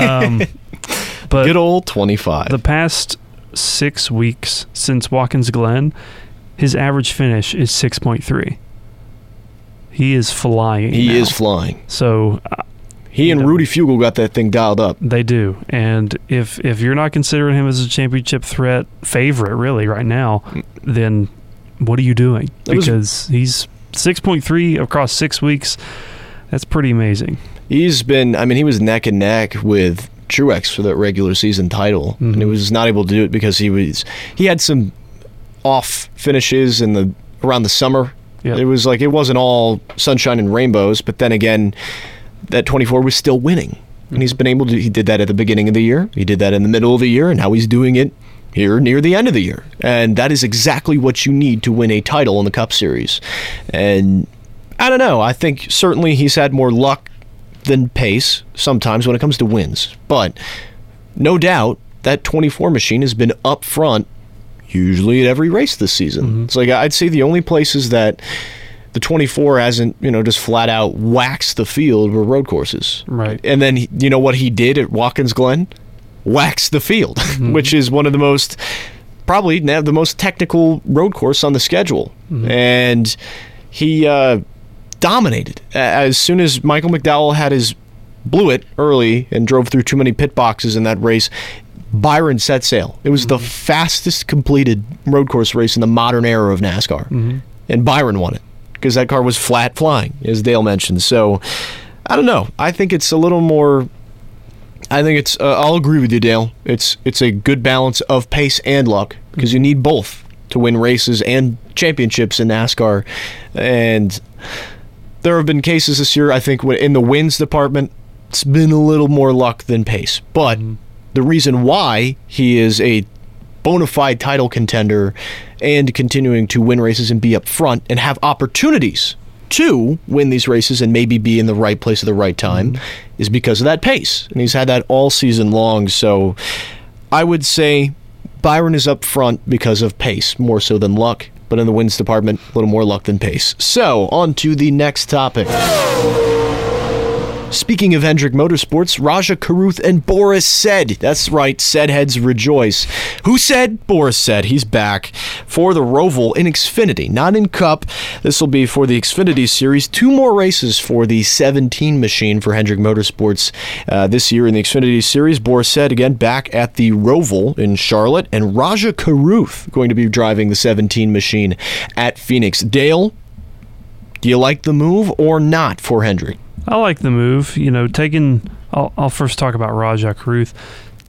Um, but Good old 25. the past six weeks since Watkins Glen, his average finish is 6.3. He is flying. he now. is flying. So uh, He and know. Rudy Fugle got that thing dialed up. They do, and if if you're not considering him as a championship threat favorite, really right now, then what are you doing? That was- Because he's six point three across six weeks. That's pretty amazing. He's been, I mean, he was neck and neck with Truex for that regular season title, and he mm-hmm. was not able to do it because he was he had some off finishes in the around the summer. Yep. It was like it wasn't all sunshine and rainbows, but then again, that 24 was still winning, and he's mm-hmm. been able to. He did that at the beginning of the year. He did that in the middle of the year, and now he's doing it here near the end of the year. And that is exactly what you need to win a title in the Cup Series. And I don't know. I think certainly he's had more luck than pace sometimes when it comes to wins. But no doubt that 24 machine has been up front usually at every race this season. Mm-hmm. It's like I'd say the only places that the 24 hasn't, you know, just flat out waxed the field were road courses. Right. And then, you know what he did at Watkins Glen? Waxed the field, mm-hmm. which is one of the most, probably now the most technical road course on the schedule. Mm-hmm. And he uh, dominated. As soon as Michael McDowell had his blew it early and drove through too many pit boxes in that race, Byron set sail. It was the fastest completed road course race in the modern era of NASCAR. And Byron won it because that car was flat flying, as Dale mentioned. So I don't know. I think it's a little more. I think it's. Uh, I'll agree with you, Dale. It's it's a good balance of pace and luck because you need both to win races and championships in NASCAR. And there have been cases this year. I think in the wins department, it's been a little more luck than pace. But mm-hmm. the reason why he is a bona fide title contender and continuing to win races and be up front and have opportunities to win these races and maybe be in the right place at the right time mm-hmm. is because of that pace. And he's had that all season long. So I would say Byron is up front because of pace more so than luck. But in the wins department, a little more luck than pace. So, on to the next topic. Speaking of Hendrick Motorsports, Rajah Caruth and Boris Said, that's right, Said heads rejoice. Who said? Boris Said he's back for the Roval in Xfinity, not in Cup. This will be for the Xfinity Series. Two more races for the 17 machine for Hendrick Motorsports uh, this year in the Xfinity Series. Boris Said again back at the Roval in Charlotte, and Rajah Caruth going to be driving the 17 machine at Phoenix. Dale, do you like the move or not for Hendrick? I like the move. You know, taking. I'll, I'll first talk about Rajah Caruth.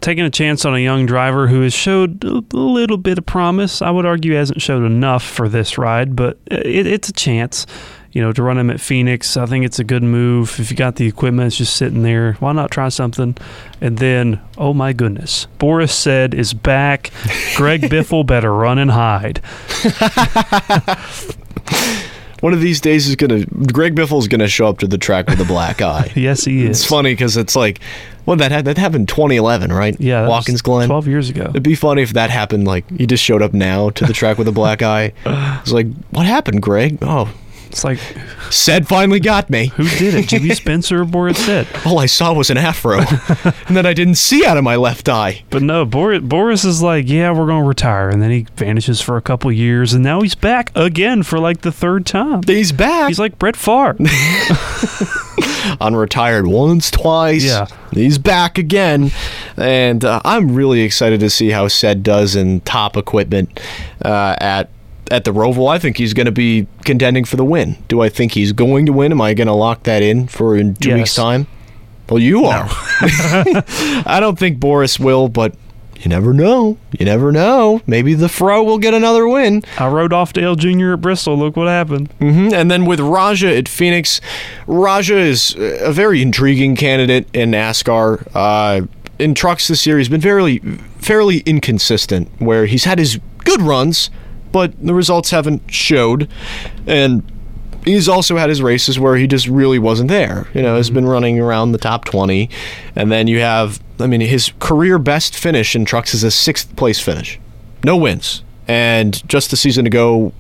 Taking a chance on a young driver who has showed a a little bit of promise. I would argue hasn't showed enough for this ride, but it, it's a chance. You know, to run him at Phoenix, I think it's a good move. If you got the equipment, it's just sitting there. Why not try something? And then, oh my goodness, Boris Said is back. Greg Biffle better run and hide. One of these days is gonna Greg Biffle's gonna show up to the track with a black eye. Yes, he is. It's funny because it's like, well, that had, that happened 2011, right? Yeah, Watkins Glen. twelve years ago. It'd be funny if that happened. Like he just showed up now to the track with a black eye. It's like, what happened, Greg? Oh, It's like, Said finally got me. who did it? Jimmy Spencer or Boris Said? All I saw was an afro, and then I didn't see out of my left eye. But no, Boris, Boris is like, yeah, we're going to retire. And then he vanishes for a couple years. And now he's back again for like the third time. He's back. He's like Brett Favre. unretired once, twice. Yeah. He's back again. And uh, I'm really excited to see how Said does in top equipment uh, at at the Roval. I think he's going to be contending for the win. Do I think he's going to win? Am I going to lock that in for in two Yes. weeks' time? Well, you are. I don't think Boris will, but you never know. You never know. Maybe the Fro will get another win. I rode off Dale Jr. at Bristol. Look what happened. hmm And then with Rajah at Phoenix, Rajah is a very intriguing candidate in NASCAR. Uh, in trucks this year, he's been fairly, fairly inconsistent, where he's had his good runs, but the results haven't showed. And he's also had his races where he just really wasn't there. You know, has mm-hmm. been running around the top 20. And then you have, I mean, his career best finish in trucks is a sixth place finish. No wins. And just the season ago,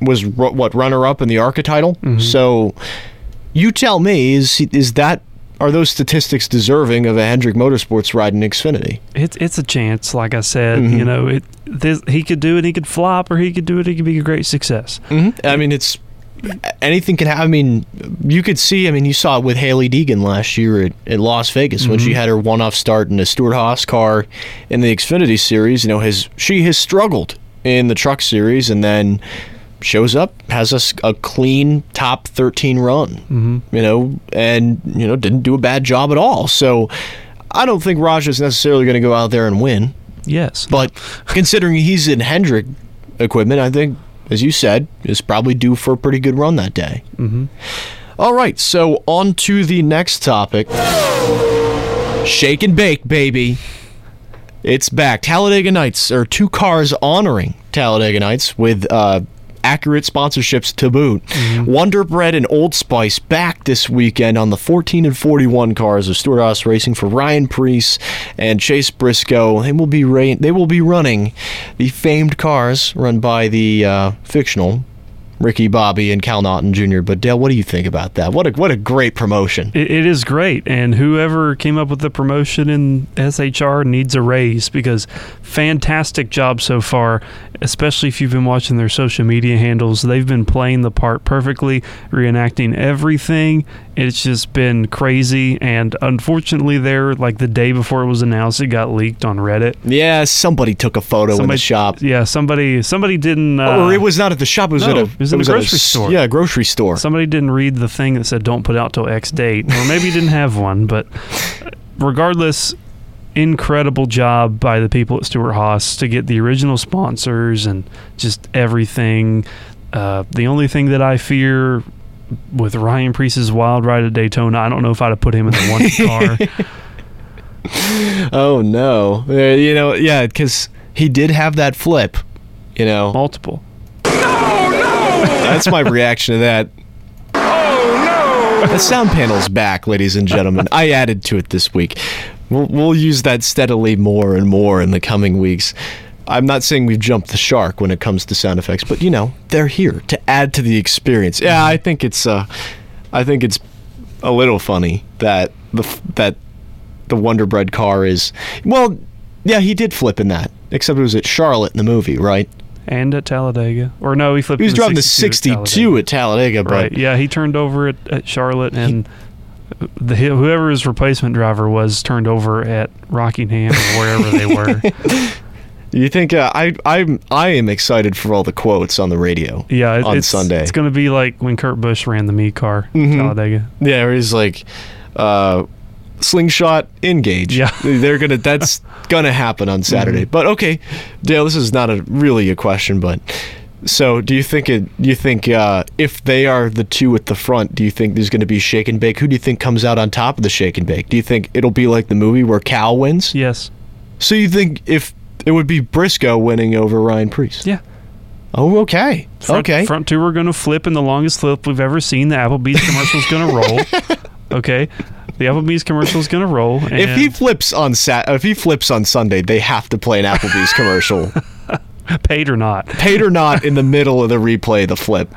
was what runner up in the ARCA title. Mm-hmm. So you tell me, is is that are those statistics deserving of a Hendrick Motorsports ride in Xfinity? It's it's a chance, like I said. Mm-hmm. You know, it this, he could do it. He could flop, or he could do it. He could be a great success. Mm-hmm. I mean, it's anything can happen. I mean, you could see. I mean, you saw it with Hailie Deegan last year at, at Las Vegas when she had her one-off start in a Stewart-Haas car in the Xfinity Series. You know, has she has struggled in the Truck Series and then shows up, has a clean top 13 run. Mm-hmm. You know, and you know didn't do a bad job at all. So. I don't think Raj is necessarily going to go out there and win. Yes, But considering he's in Hendrick equipment, I think, as you said, is probably due for a pretty good run that day. Mm-hmm. All right, so on to the next topic. Shake and bake, baby. It's back. Talladega Nights are two cars honoring Talladega Nights with uh, accurate sponsorships to boot. Wonder Bread and Old Spice back this weekend on the 14 and 41 cars of Stewart-Haas Racing for Ryan Preece and Chase Briscoe. They will be ra- they will be running the famed cars run by the uh, fictional Ricky Bobby and Cal Naughton Jr. But Dale, what do you think about that? What a what a great promotion. It, it is great, and whoever came up with the promotion in SHR needs a raise because fantastic job so far. Especially if you've been watching their social media handles, they've been playing the part perfectly, reenacting everything. It's just been crazy, and unfortunately, there like the day before it was announced, it got leaked on Reddit. Yeah, somebody took a photo in the shop. Yeah, somebody somebody didn't. Uh, or it was not at the shop. It was no, at a. it was in a grocery s- store. Yeah, grocery store. somebody didn't read the thing that said don't put out till X date, or maybe didn't have one. But regardless, incredible job by the people at Stewart-Haas to get the original sponsors and just everything. Uh, the only thing that I fear with Ryan Preece's wild ride at Daytona, I don't know if I'd have put him in the one car. Oh no! Uh, you know, yeah, because he did have that flip. You know, Multiple. That's my reaction to that. Oh no! The sound panel's back, ladies and gentlemen. I added to it this week. We'll, we'll use that steadily more and more in the coming weeks. I'm not saying we've jumped the shark when it comes to sound effects, but you know they're here to add to the experience. Yeah, I think it's uh, I think it's a little funny that the that the Wonder Bread car is well, yeah, he did flip in that, except it was at Charlotte in the movie, right? And at Talladega. Or no, he flipped He was driving the 62 at 62 at Talladega, but Right. Yeah, he turned over at, at Charlotte, and the whoever his replacement driver was turned over at Rockingham or wherever they were. You think uh, I I'm I am excited for all the quotes on the radio. Yeah, it, on it's, Sunday. it's going to be like when Kurt Busch ran the me car Mhm. Talladega. Yeah, where he's like, uh, slingshot engage. Yeah. they're gonna. That's gonna happen on Saturday. But okay, Dale, this is not a really a question, but. So, do you think it? You think uh, if they are the two at the front, do you think there's going to be shake and bake? Who do you think comes out on top of the shake and bake? Do you think it'll be like the movie where Cal wins? Yes. So you think if it would be Briscoe winning over Ryan Preece? Yeah. Oh, okay. Front, okay. Front two are going to flip in the longest flip we've ever seen. The Applebee's commercial's going to roll. Okay. The Applebee's commercial is going to roll. If he flips on Sat, if he flips on Sunday, they have to play an Applebee's commercial, paid or not. paid or not, in the middle of the replay, the flip.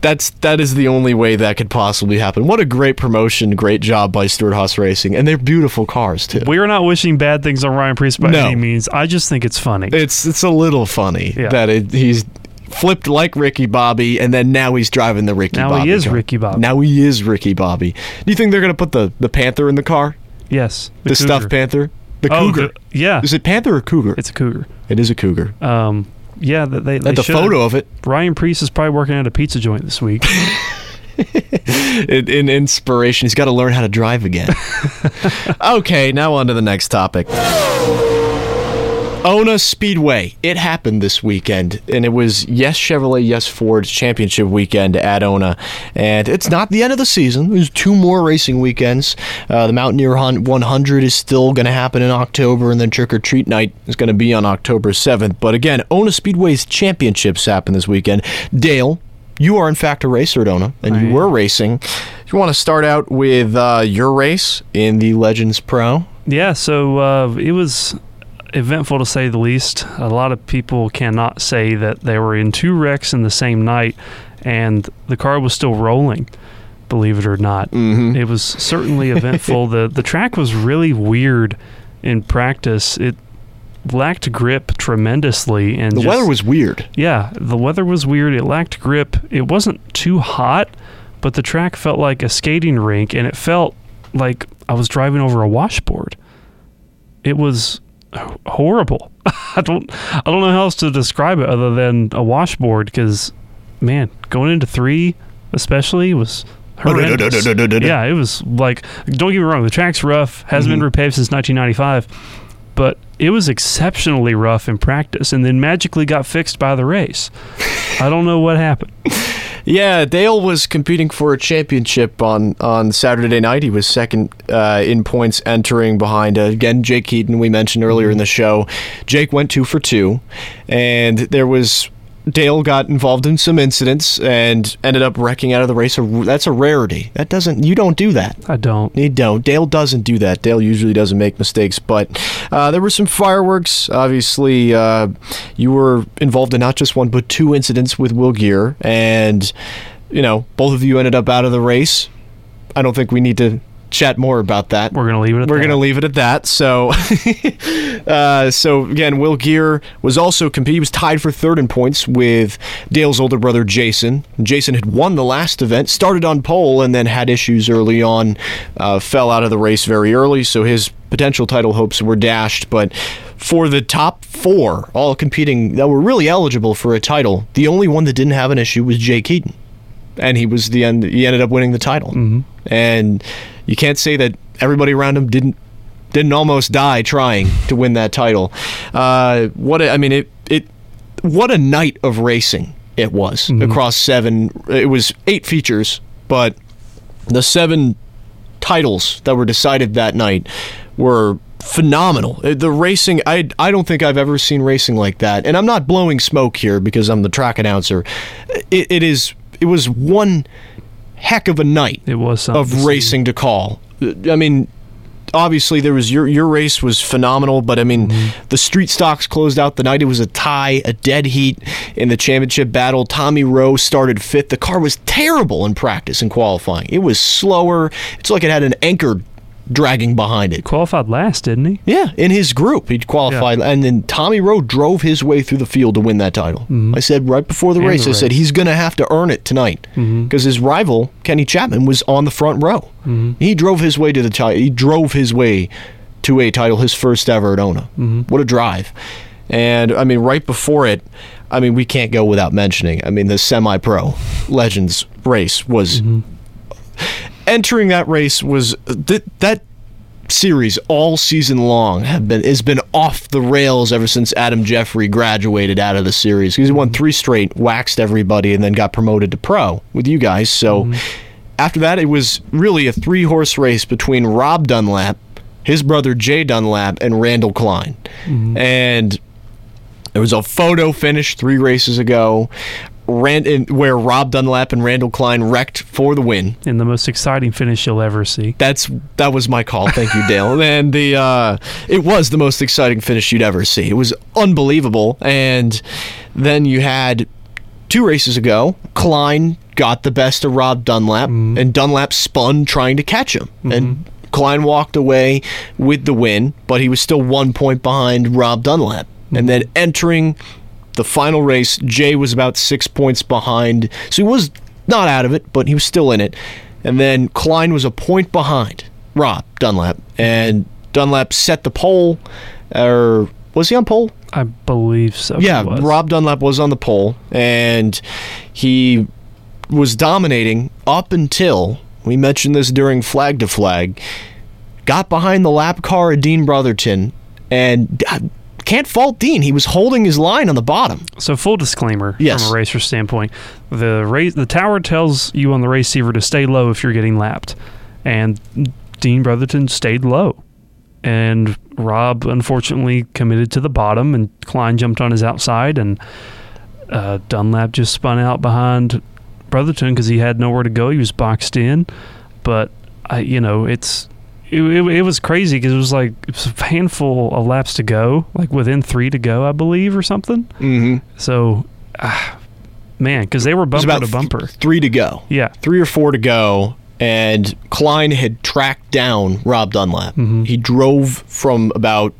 That's that is the only way that could possibly happen. What a great promotion, great job by Stewart-Haas Racing, and they're beautiful cars too. We are not wishing bad things on Ryan Preece by No. any means. I just think it's funny. It's it's a little funny Yeah. that it, he's flipped like Ricky Bobby, and then now he's driving the Ricky Now Bobby. he is car. Ricky Bobby. Now he is Ricky Bobby. Do you think they're gonna put the the Panther in the car? yes. The, cougar. stuffed panther? The Oh, cougar? the- yeah. Is it panther or cougar? It's a cougar. it is a cougar. Um, yeah, they, they At the should. photo of it, Ryan Preece is probably working at a pizza joint this week. in, in inspiration, he's got to learn how to drive again. okay, now on to the next topic. Ona Speedway. It happened this weekend, and it was Yes Chevrolet, Yes Ford's championship weekend at Ona. And it's not the end of the season. There's two more racing weekends. Uh, the Mountaineer Hunt 100 is still going to happen in October, and then Trick or Treat Night is going to be on October 7th. But again, Ona Speedway's championships happen this weekend. Dale, you are in fact a racer at Ona, and I you am. were racing. You want to start out with uh, your race in the Legends Pro? yeah, so uh, it was eventful to say the least. A lot of people cannot say that they were in two wrecks in the same night, and the car was still rolling. Believe it or not, Mm-hmm. it was certainly eventful. the The track was really weird in practice. It lacked grip tremendously, and The just- weather was weird. Yeah, the weather was weird. It lacked grip. It wasn't too hot, but the track felt like a skating rink, and it felt like I was driving over a washboard. It was horrible. I don't, I don't know how else to describe it other than a washboard. Because, man, going into three, especially, was horrendous. yeah, it was like. Don't get me wrong. The track's rough. Hasn't been mm-hmm. repaved since 1995 but it was exceptionally rough in practice and then magically got fixed by the race. I don't know what happened. Yeah, Dale was competing for a championship on, on Saturday night. He was second uh, in points entering behind, uh, again, Jake Keaton, we mentioned earlier in the show. Jake went two for two, and there was Dale got involved in some incidents and ended up wrecking out of the race. That's a rarity. That doesn't you don't do that. I don't. You don't. Dale doesn't do that. Dale usually doesn't make mistakes. But uh, there were some fireworks. Obviously, uh, you were involved in not just one but two incidents with Will Gear, and you know both of you ended up out of the race. I don't think we need to chat more about that. We're gonna leave it. at We're that. going to leave it at that. So, uh, so again, Will Gear was also compete. He was tied for third in points with Dale's older brother Jason. Jason had won the last event, started on pole, and then had issues early on. Uh, fell out of the race very early, so his potential title hopes were dashed. But for the top four, all competing that were really eligible for a title, the only one that didn't have an issue was Jay Keaton and he was the end. He ended up winning the title, mm-hmm. and you can't say that everybody around him didn't didn't almost die trying to win that title. Uh, what a, I mean, it it what a night of racing it was mm-hmm. across seven. It was eight features, but the seven titles that were decided that night were phenomenal. Uh, the racing, I, I don't think I've ever seen racing like that. And I'm not blowing smoke here because I'm the track announcer. It, it is it was one heck of a night. It was of racing to call. I mean, obviously there was your your race was phenomenal, but I mean mm-hmm. the street stocks closed out the night. It was a tie, a dead heat in the championship battle. Tommy Rowe started fifth. The car was terrible in practice and qualifying. It was slower. It's like it had an anchor dragging behind it. Qualified last, didn't he? Yeah, in his group, he qualified, yeah. and then Tommy Rowe drove his way through the field to win that title. Mm-hmm. I said right before the, race, the I said he's going to have to earn it tonight because mm-hmm. his rival Kenny Chapman was on the front row. Mm-hmm. He drove his way to the title. He drove his way to a title, his first ever at ONA. Mm-hmm. What a drive! And I mean, right before it, I mean, we can't go without mentioning. I mean, the semi-pro Legends race was mm-hmm entering that race was th- that series all season long have been has been off the rails ever since Adam Jeffrey graduated out of the series. He won three straight, waxed everybody, and then got promoted to pro with you guys. So mm-hmm. after that, it was really a three horse race between Rob Dunlap, his brother Jay Dunlap, and Randall Klein, mm-hmm. and. There was a photo finish three races ago. Rand, where Rob Dunlap and Randall Klein wrecked for the win. In the most exciting finish you'll ever see. That's that was my call. Thank you, Dale. and the uh, it was the most exciting finish you'd ever see. It was unbelievable. And then you had two races ago, Klein got the best of Rob Dunlap, mm and Dunlap spun trying to catch him, mm-hmm. and Klein walked away with the win, but he was still one point behind Rob Dunlap. mm And then entering the final race, Jay was about six points behind, so he was not out of it, but he was still in it. And then Klein was a point behind Rob Dunlap, and Dunlap set the pole, or was he on pole? I believe so. Yeah, Rob Dunlap was on the pole, and he was dominating up until we mentioned this during flag to flag. Got behind the lap car of Dean Brotherton, and can't fault Dean. He was holding his line on the bottom. So full disclaimer yes. from a racer standpoint, the race the tower tells you on the receiver to stay low if you're getting lapped, and Dean Brotherton stayed low, and Rob unfortunately committed to the bottom, and Klein jumped on his outside, and uh, Dunlap just spun out behind Brotherton because he had nowhere to go. He was boxed in, but I, you know, it's it, it, it, was crazy because it was like it was a handful of laps to go, like within three to go, I believe, or something. Mm-hmm. So, uh, man, because they were bumper to bumper, th- three to go. Yeah, three or four to go, and Klein had tracked down Rob Dunlap. Mm-hmm. He drove from about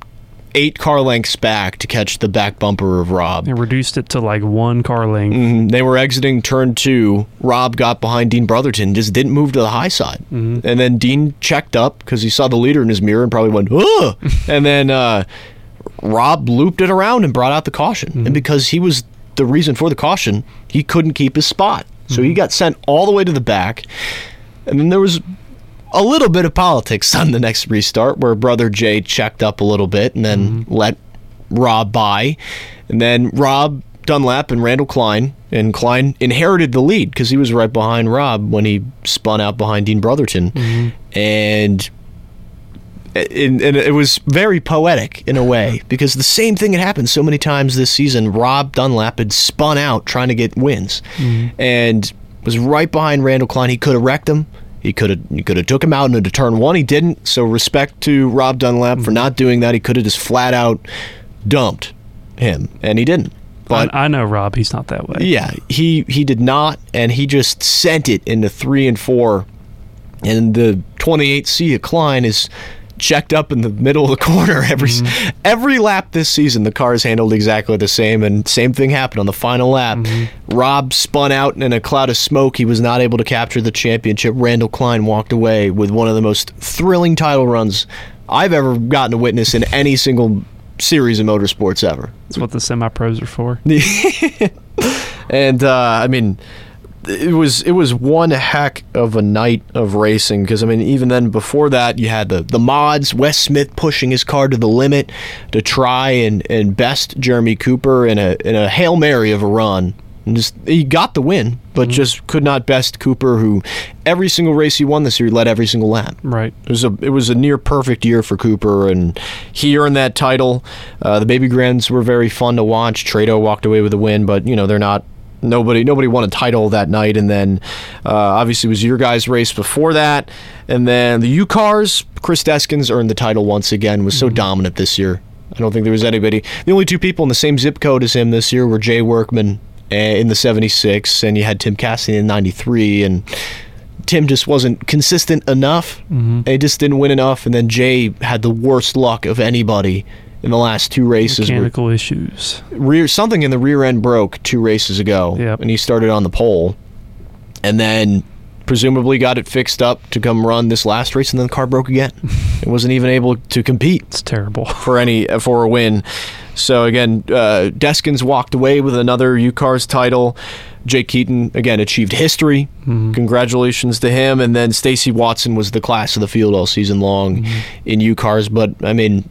eight car lengths back to catch the back bumper of Rob. They reduced it to like one car length. Mm-hmm. They were exiting turn two. Rob got behind Dean Brotherton, just didn't move to the high side. Mm-hmm. And then Dean checked up because he saw the leader in his mirror and probably went, Ugh! and then uh, Rob looped it around and brought out the caution. Mm-hmm. And because he was the reason for the caution, he couldn't keep his spot. So he mm-hmm. got sent all the way to the back. And then there was a little bit of politics on the next restart where brother Jay checked up a little bit and then mm-hmm. let Rob by. And then Rob Dunlap and Randall Klein, and Klein inherited the lead because he was right behind Rob when he spun out behind Dean Brotherton. Mm-hmm. And and, and it was very poetic in a way because the same thing had happened so many times this season. Rob Dunlap had spun out trying to get wins, and was right behind Randall Klein. He could have wrecked him. He could have he could have took him out into turn one. He didn't. So respect to Rob Dunlap for not doing that. He could have just flat out dumped him, and he didn't. But I, I know Rob. He's not that way. yeah, he he did not, and he just sent it into three and four, and the 28C of Klein is checked up in the middle of the corner every every lap this season. The cars handled exactly the same, and same thing happened on the final lap. Rob spun out in a cloud of smoke. He was not able to capture the championship. Randall Klein walked away with one of the most thrilling title runs I've ever gotten to witness in any single series of motorsports ever. That's what the semi pros are for. and uh, I mean, it was it was one heck of a night of racing because I mean, even then before that, you had the the mods, Wes Smith pushing his car to the limit to try and and best Jeremy Cooper in a in a hail mary of a run. And just he got the win, but just could not best Cooper, who every single race he won this year he led every single lap. Right. It was a it was a near perfect year for Cooper, and he earned that title. Uh, the Baby Grands were very fun to watch. Trado walked away with a win, but you know they're not. Nobody nobody won a title that night, and then uh, obviously it was your guys' race before that, and then the U cars. Chris Deskins earned the title once again. Was so dominant this year. I don't think there was anybody. The only two people in the same zip code as him this year were Jay Workman uh, in the '76, and you had Tim Cassidy in '93, and Tim just wasn't consistent enough. And he just didn't win enough. And then Jay had the worst luck of anybody in the last two races. Mechanical issues. Rear something in the rear end broke two races ago, Yep. and he started on the pole, and then presumably got it fixed up to come run this last race, and then the car broke again. it wasn't even able to compete It's terrible. for any uh, for a win. So again, uh, Deskins walked away with another UCars title. Jake Keaton again achieved history. Mm-hmm. Congratulations to him. And then Stacy Watson was the class of the field all season long mm-hmm. in UCars. But I mean,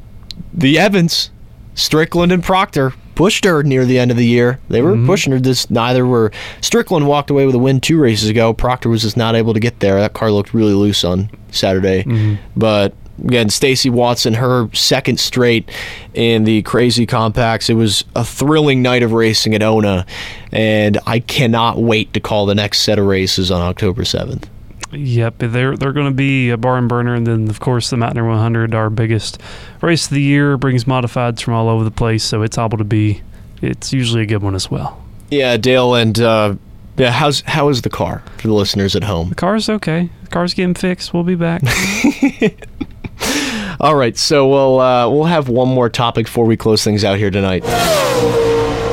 the Evans, Strickland, and Proctor pushed her near the end of the year. They were mm-hmm. pushing her. This neither were. Strickland walked away with a win two races ago. Proctor was just not able to get there. That car looked really loose on Saturday. Mm-hmm. But again, Stacy Watson, her second straight in the crazy compacts. It was a thrilling night of racing at Ona, and I cannot wait to call the next set of races on October seventh. Yep, they're they're going to be a barn burner, and then of course the Mountaineer 100, our biggest race of the year, brings modifieds from all over the place, so it's able to be. It's usually a good one as well. Yeah, Dale, and uh, yeah, how's how is the car for the listeners at home? The car's okay. The car's getting fixed. We'll be back. All right, so we'll uh, we'll have one more topic before we close things out here tonight.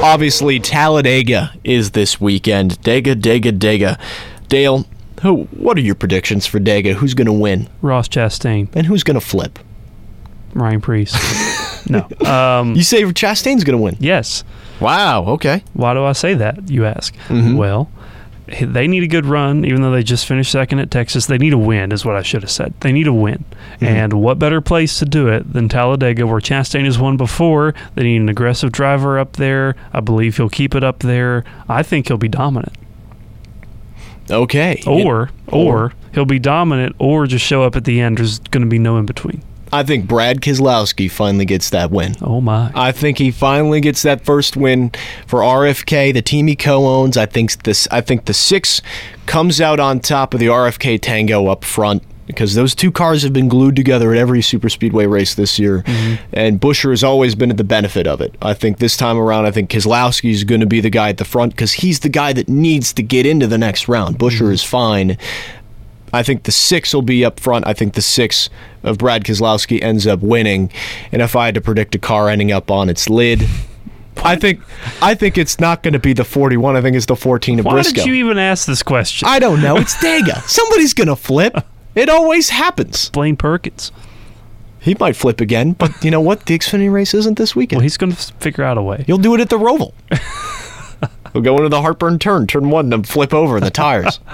Obviously, Talladega is this weekend. Dega, Dega, Dega. Dale, who? What are your predictions for Dega? Who's going to win Ross Chastain, and who's going to flip? Ryan Preece. no. Um, You say Chastain's going to win. yes. Wow. Okay. Why do I say that? You ask. Mm-hmm. Well, they need a good run, even though they just finished second at Texas. They need a win, is what I should have said. They need a win. Mm-hmm. And what better place to do it than Talladega, where Chastain has won before? They need an aggressive driver up there. I believe he'll keep it up there. I think he'll be dominant. Okay. Or, Or- or, he'll be dominant, or just show up at the end. There's going to be no in between. I think Brad Keselowski finally gets that win. Oh, my. I think he finally gets that first win for RFK, the team he co-owns. I think this. I think the six comes out on top of the RFK Tango up front because those two cars have been glued together at every super speedway race this year, mm-hmm. and Buescher has always been at the benefit of it. I think this time around, I think Keselowski is going to be the guy at the front because he's the guy that needs to get into the next round. Mm-hmm. Buescher is fine. I think the six will be up front. I think the six of Brad Keselowski ends up winning. And if I had to predict a car ending up on its lid, I think I think it's not going to be the 41. I think it's the 14 of Why Briscoe. did you even ask this question? I don't know. It's Dega. Somebody's going to flip. It always happens. Blaine Perkins. He might flip again, but you know what? The Xfinity race isn't this weekend. Well, he's going to figure out a way. He'll do it at the Roval. We'll go into the heartburn turn, turn one, and flip over the tires.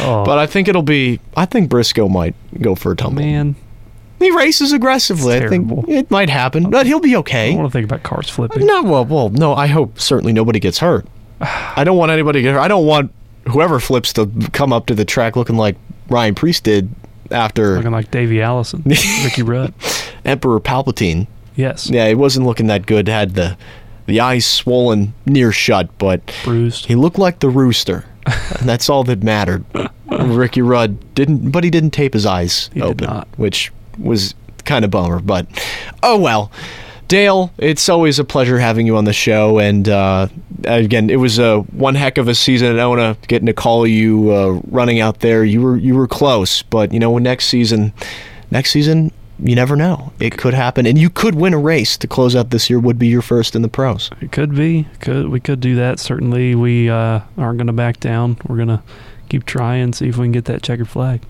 Oh, But I think it'll be. I think Briscoe might go for a tumble. man. He races aggressively. I think it might happen, but he'll be okay. I don't want to think about cars flipping. No, well, well, no. I hope certainly nobody gets hurt. I don't want anybody to get hurt. I don't want whoever flips to come up to the track looking like Ryan Preece did after Looking like Davey Allison, Ricky Rudd. Emperor Palpatine. Yes, Yeah, he wasn't looking that good. Had the the eyes swollen near shut, but bruised. he looked like the rooster, and that's all that mattered. Ricky Rudd didn't, but he didn't tape his eyes He did open, not. which was kind of bummer. But oh well. Dale, it's always a pleasure having you on the show, and uh, again, it was a one heck of a season at Ona. Getting to get to call you uh, running out there, you were you were close, but you know, next season, next season, you never know. It could happen, and you could win a race to close out this year. Would be your first in the pros. It could be. Could we could do that? Certainly, we uh, aren't going to back down. We're going to keep trying, see if we can get that checkered flag.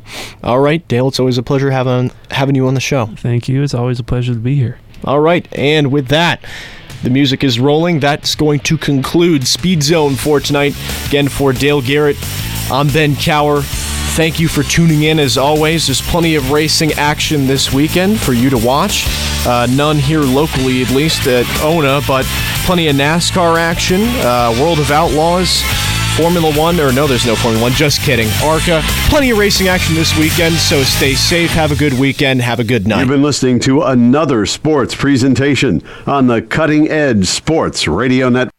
All right, Dale, it's always a pleasure having having you on the show. Thank you. It's always a pleasure to be here. All right, and with that, the music is rolling. That's going to conclude Speed Zone for tonight. Again, for Dale Garrett, I'm Ben Cower. Thank you for tuning in as always. There's plenty of racing action this weekend for you to watch. Uh, none here locally, at least at Ona, but plenty of NASCAR action, uh, World of Outlaws, Formula One, or no, there's no Formula One, just kidding. ARCA, plenty of racing action this weekend, so stay safe, have a good weekend, have a good night. You've been listening to another sports presentation on the Cutting Edge Sports Radio Network.